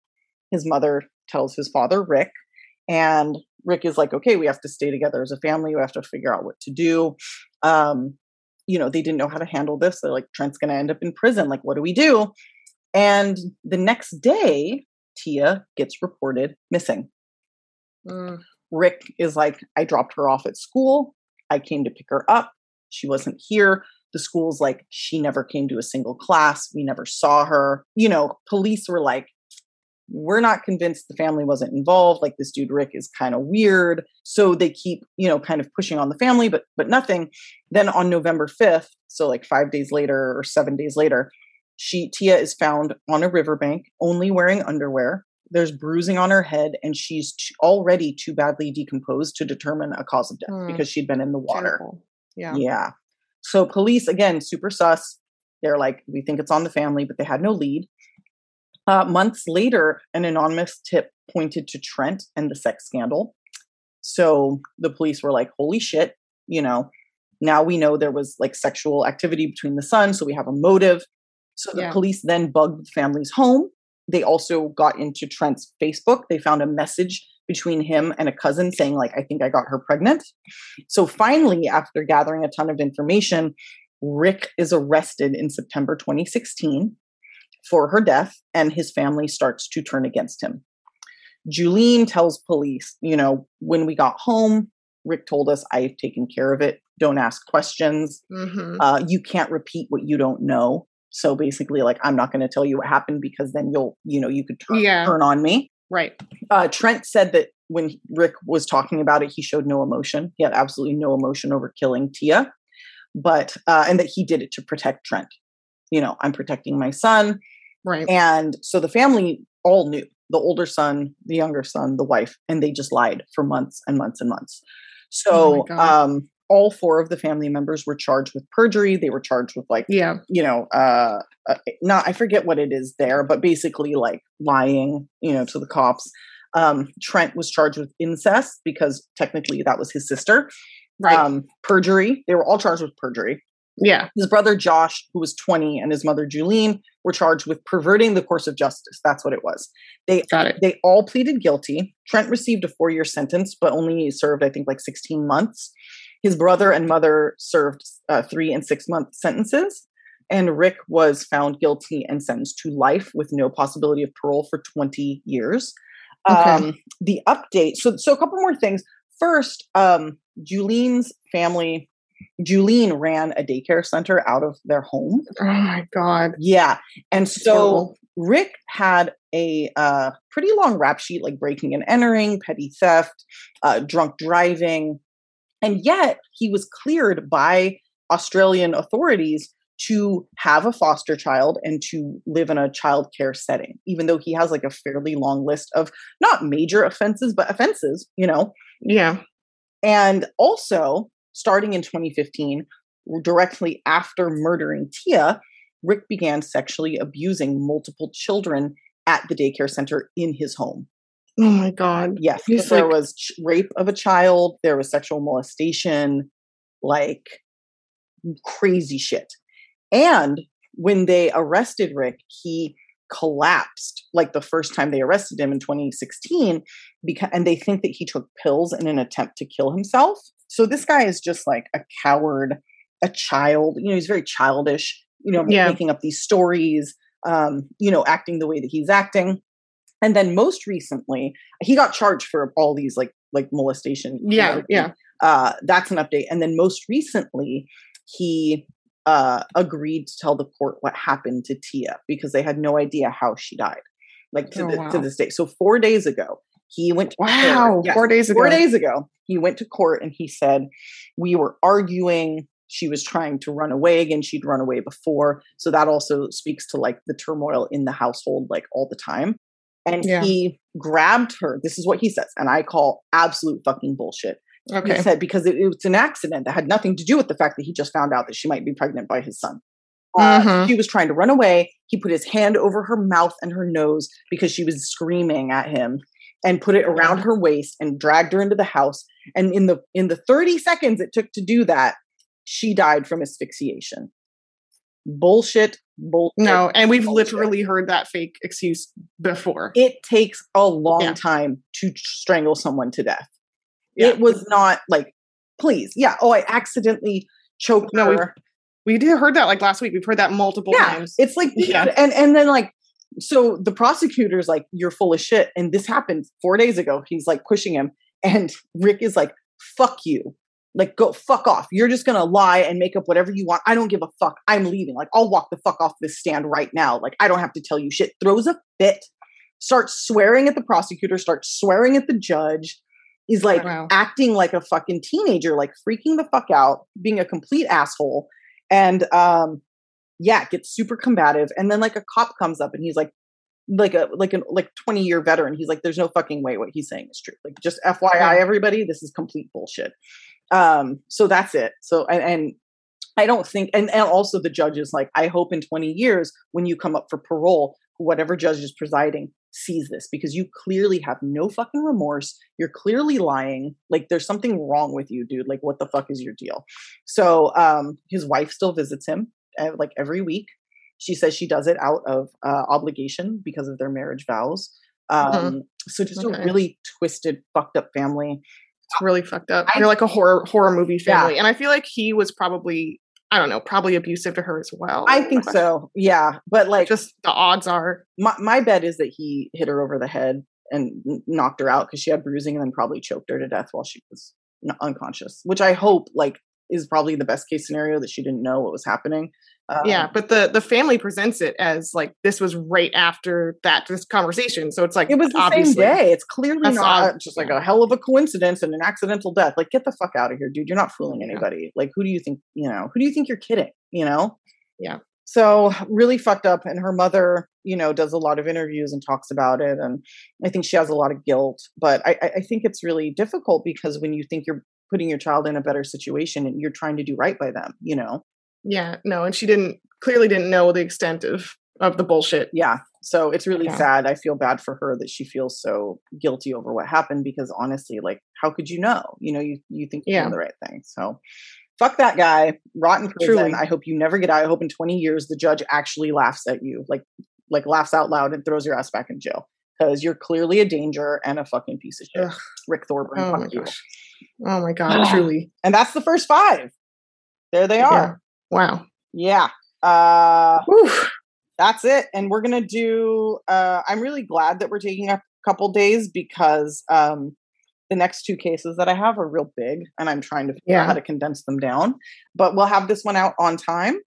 his mother tells his father, Rick, and Rick is like, okay, we have to stay together as a family. We have to figure out what to do. Um, you know, they didn't know how to handle this. They're like, Trent's going to end up in prison. Like, what do we do? And the next day, Tia gets reported missing. Mm. Rick is like, I dropped her off at school. I came to pick her up. She wasn't here the school's like she never came to a single class we never saw her. You know police were like we're not convinced the family wasn't involved like this dude rick is kind of weird. So they keep you know kind of pushing on the family but but nothing. Then on november 5th so like 5 days later or 7 days later she tia is found on a riverbank only wearing underwear. There's bruising on her head and she's t- already too badly decomposed to determine a cause of death mm. because she'd been in the water. Terrible. yeah. Yeah so police, again, super sus. They're like, we think it's on the family, but they had no lead. Uh, months later, an anonymous tip pointed to Trent and the sex scandal. So the police were like, holy shit, you know, now we know there was like sexual activity between the sons, so we have a motive. So the yeah. police then bugged the family's home. They also got into Trent's Facebook. They found a message between him and a cousin saying like i think i got her pregnant so finally after gathering a ton of information rick is arrested in september 2016 for her death and his family starts to turn against him julene tells police you know when we got home rick told us i've taken care of it don't ask questions mm-hmm. uh, you can't repeat what you don't know so basically, like, I'm not going to tell you what happened because then you'll, you know, you could turn, yeah. turn on me. Right. Uh, Trent said that when Rick was talking about it, he showed no emotion. He had absolutely no emotion over killing Tia, but, uh, and that he did it to protect Trent. You know, I'm protecting my son. Right. And so the family all knew the older son, the younger son, the wife, and they just lied for months and months and months. So, oh um, all four of the family members were charged with perjury. They were charged with like, yeah, you know, uh, uh, not I forget what it is there, but basically like lying, you know, to the cops. Um, Trent was charged with incest because technically that was his sister. Right. Um, perjury. They were all charged with perjury. Yeah. His brother Josh, who was 20, and his mother Julene were charged with perverting the course of justice. That's what it was. They got it. They all pleaded guilty. Trent received a four-year sentence, but only served, I think, like 16 months. His brother and mother served uh, three and six month sentences, and Rick was found guilty and sentenced to life with no possibility of parole for 20 years. Okay. Um, the update. So, so a couple more things. First, um, Julene's family. Julene ran a daycare center out of their home. Oh my god! Yeah, and so Rick had a uh, pretty long rap sheet, like breaking and entering, petty theft, uh, drunk driving, and yet he was cleared by Australian authorities to have a foster child and to live in a child care setting, even though he has like a fairly long list of not major offenses, but offenses, you know? Yeah. And also, starting in 2015, directly after murdering Tia, Rick began sexually abusing multiple children at the daycare center in his home. Oh my God. Yes. there was ch- rape of a child, there was sexual molestation, like crazy shit. And when they arrested Rick, he collapsed like the first time they arrested him in 2016 because and they think that he took pills in an attempt to kill himself. So this guy is just like a coward, a child, you know, he's very childish, you know, yeah. making up these stories, um, you know, acting the way that he's acting and then most recently he got charged for all these like like molestation yeah yeah. Uh that's an update. And then most recently he uh agreed to tell the court what happened to tia because they had no idea how she died like to, oh, the, wow. to this day. So four days ago he went wow yes, four days ago. four days ago he went to court and he said we were arguing. She was trying to run away again. She'd run away before. So that also speaks to like the turmoil in the household like all the time and yeah. he grabbed her. This is what he says, and I call absolute fucking bullshit. Okay. He said because it, it was an accident that had nothing to do with the fact that he just found out that she might be pregnant by his son. Uh, mm-hmm. She was trying to run away. He put his hand over her mouth and her nose because she was screaming at him, and put it around her waist and dragged her into the house. And in the in the thirty seconds it took to do that, she died from asphyxiation. Bullshit bullshit. No, and we've literally heard that fake excuse before. It takes a long yeah. time to strangle someone to death. Yeah. It was not like, please, yeah. Oh, I accidentally choked no, her. We did heard that like last week. We've heard that multiple yeah, times. It's like, yeah. and and then like, so the prosecutor's like, "You're full of shit," and this happened four days ago. He's like pushing him, and Rick is like, "Fuck you." Like, go fuck off. You're just gonna lie and make up whatever you want. I don't give a fuck. I'm leaving. Like, I'll walk the fuck off this stand right now. Like, I don't have to tell you shit. Throws a fit, starts swearing at the prosecutor, starts swearing at the judge. Is like wow. acting like a fucking teenager, like freaking the fuck out, being a complete asshole. And um, yeah, gets super combative. And then like a cop comes up and he's like, like a like an like 20 year veteran he's like there's no fucking way what he's saying is true like just fyi everybody this is complete bullshit um, so that's it. So and, and I don't think, and, and also the judges, like, I hope in 20 years when you come up for parole, whatever judge is presiding sees this because you clearly have no fucking remorse. You're clearly lying. Like, there's something wrong with you, dude. Like, what the fuck is your deal? So, um, his wife still visits him uh, like every week. She says she does it out of uh, obligation because of their marriage vows. Um, mm-hmm. So just okay. a really twisted, fucked up family. It's really fucked up. I, They're like a horror horror movie family, yeah. and I feel like he was probably I don't know, probably abusive to her as well. I think so. Yeah, but like, just the odds are. My my bet is that he hit her over the head and knocked her out because she had bruising, and then probably choked her to death while she was unconscious. Which I hope, like, is probably the best case scenario that she didn't know what was happening. Um, yeah, but the the family presents it as like this was right after that this conversation, so it's like it was the same day. It's clearly not just like a hell of a coincidence and an accidental death. Like, get the fuck out of here, dude! You're not fooling anybody. Yeah. Like, who do you think you know? Who do you think you're kidding? You know? Yeah. So really fucked up, and her mother, you know, does a lot of interviews and talks about it, and I think she has a lot of guilt. But I, I think it's really difficult because when you think you're putting your child in a better situation and you're trying to do right by them, you know yeah, no, and she didn't clearly didn't know the extent of of the bullshit. Yeah. So it's really yeah. sad. I feel bad for her that she feels so guilty over what happened because honestly, like, how could you know? You know, you you think you're yeah. doing the right thing. So fuck that guy. Rotten prison. Truly. I hope you never get out. I hope in 20 years the judge actually laughs at you, like like laughs out loud and throws your ass back in jail because you're clearly a danger and a fucking piece of shit. Ugh. Rick Thorburn. Oh my gosh. Oh my god, truly. And that's the first five. There they are. Wow. Yeah. Uh, that's it. And we're going to do, uh, I'm really glad that we're taking a couple days because um, the next two cases that I have are real big and I'm trying to figure yeah. out how to condense them down. But we'll have this one out on time.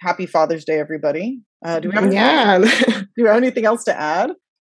Happy Father's Day, everybody. Uh, do we have yeah. do we have anything else to add?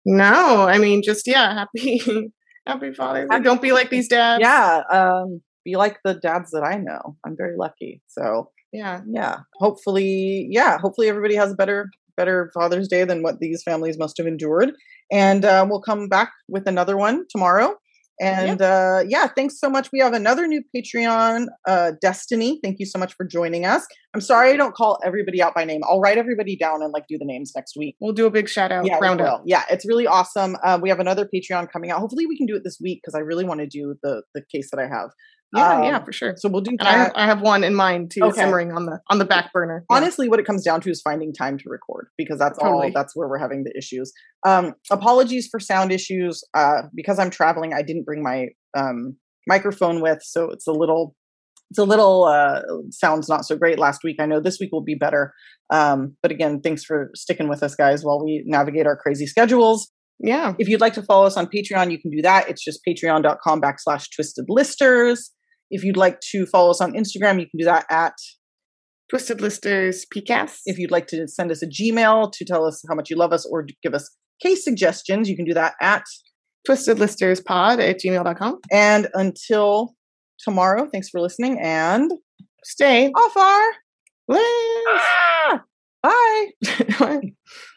No, I mean, just yeah, happy, happy Father's Day. Don't be like these dads. Yeah, um, be like the dads that I know. I'm very lucky. So yeah. Yeah hopefully yeah hopefully everybody has a better better father's day than what these families must have endured and uh, we'll come back with another one tomorrow and uh, yeah thanks so much. We have another new patreon uh, destiny. Thank you so much for joining us. I'm sorry i don't call everybody out by name. I'll write everybody down and like do the names next week. We'll do a big shout out yeah, roundup yeah it's really awesome. Uh, we have another patreon coming out. Hopefully we can do it this week because i really want to do the the case that i have yeah, um, yeah, for sure. So we'll do that. I have, I have, one in mind too, okay. simmering on the on the back burner. Yeah. Honestly, what it comes down to is finding time to record because that's totally. all. That's where we're having the issues. Um, apologies for sound issues. Uh, because I'm traveling, I didn't bring my um, microphone with, so it's a little it's a little uh, sounds not so great last week. I know this week will be better. Um, but again, thanks for sticking with us, guys, while we navigate our crazy schedules. Yeah. If you'd like to follow us on Patreon, you can do that. It's just patreon.com backslash twisted listers. If you'd like to follow us on Instagram, you can do that at Twisted Listers PCAST. If you'd like to send us a Gmail to tell us how much you love us or give us case suggestions, you can do that at Twisted Listers Pod at gmail.com. And until tomorrow, thanks for listening and stay off our list. Ah! Bye.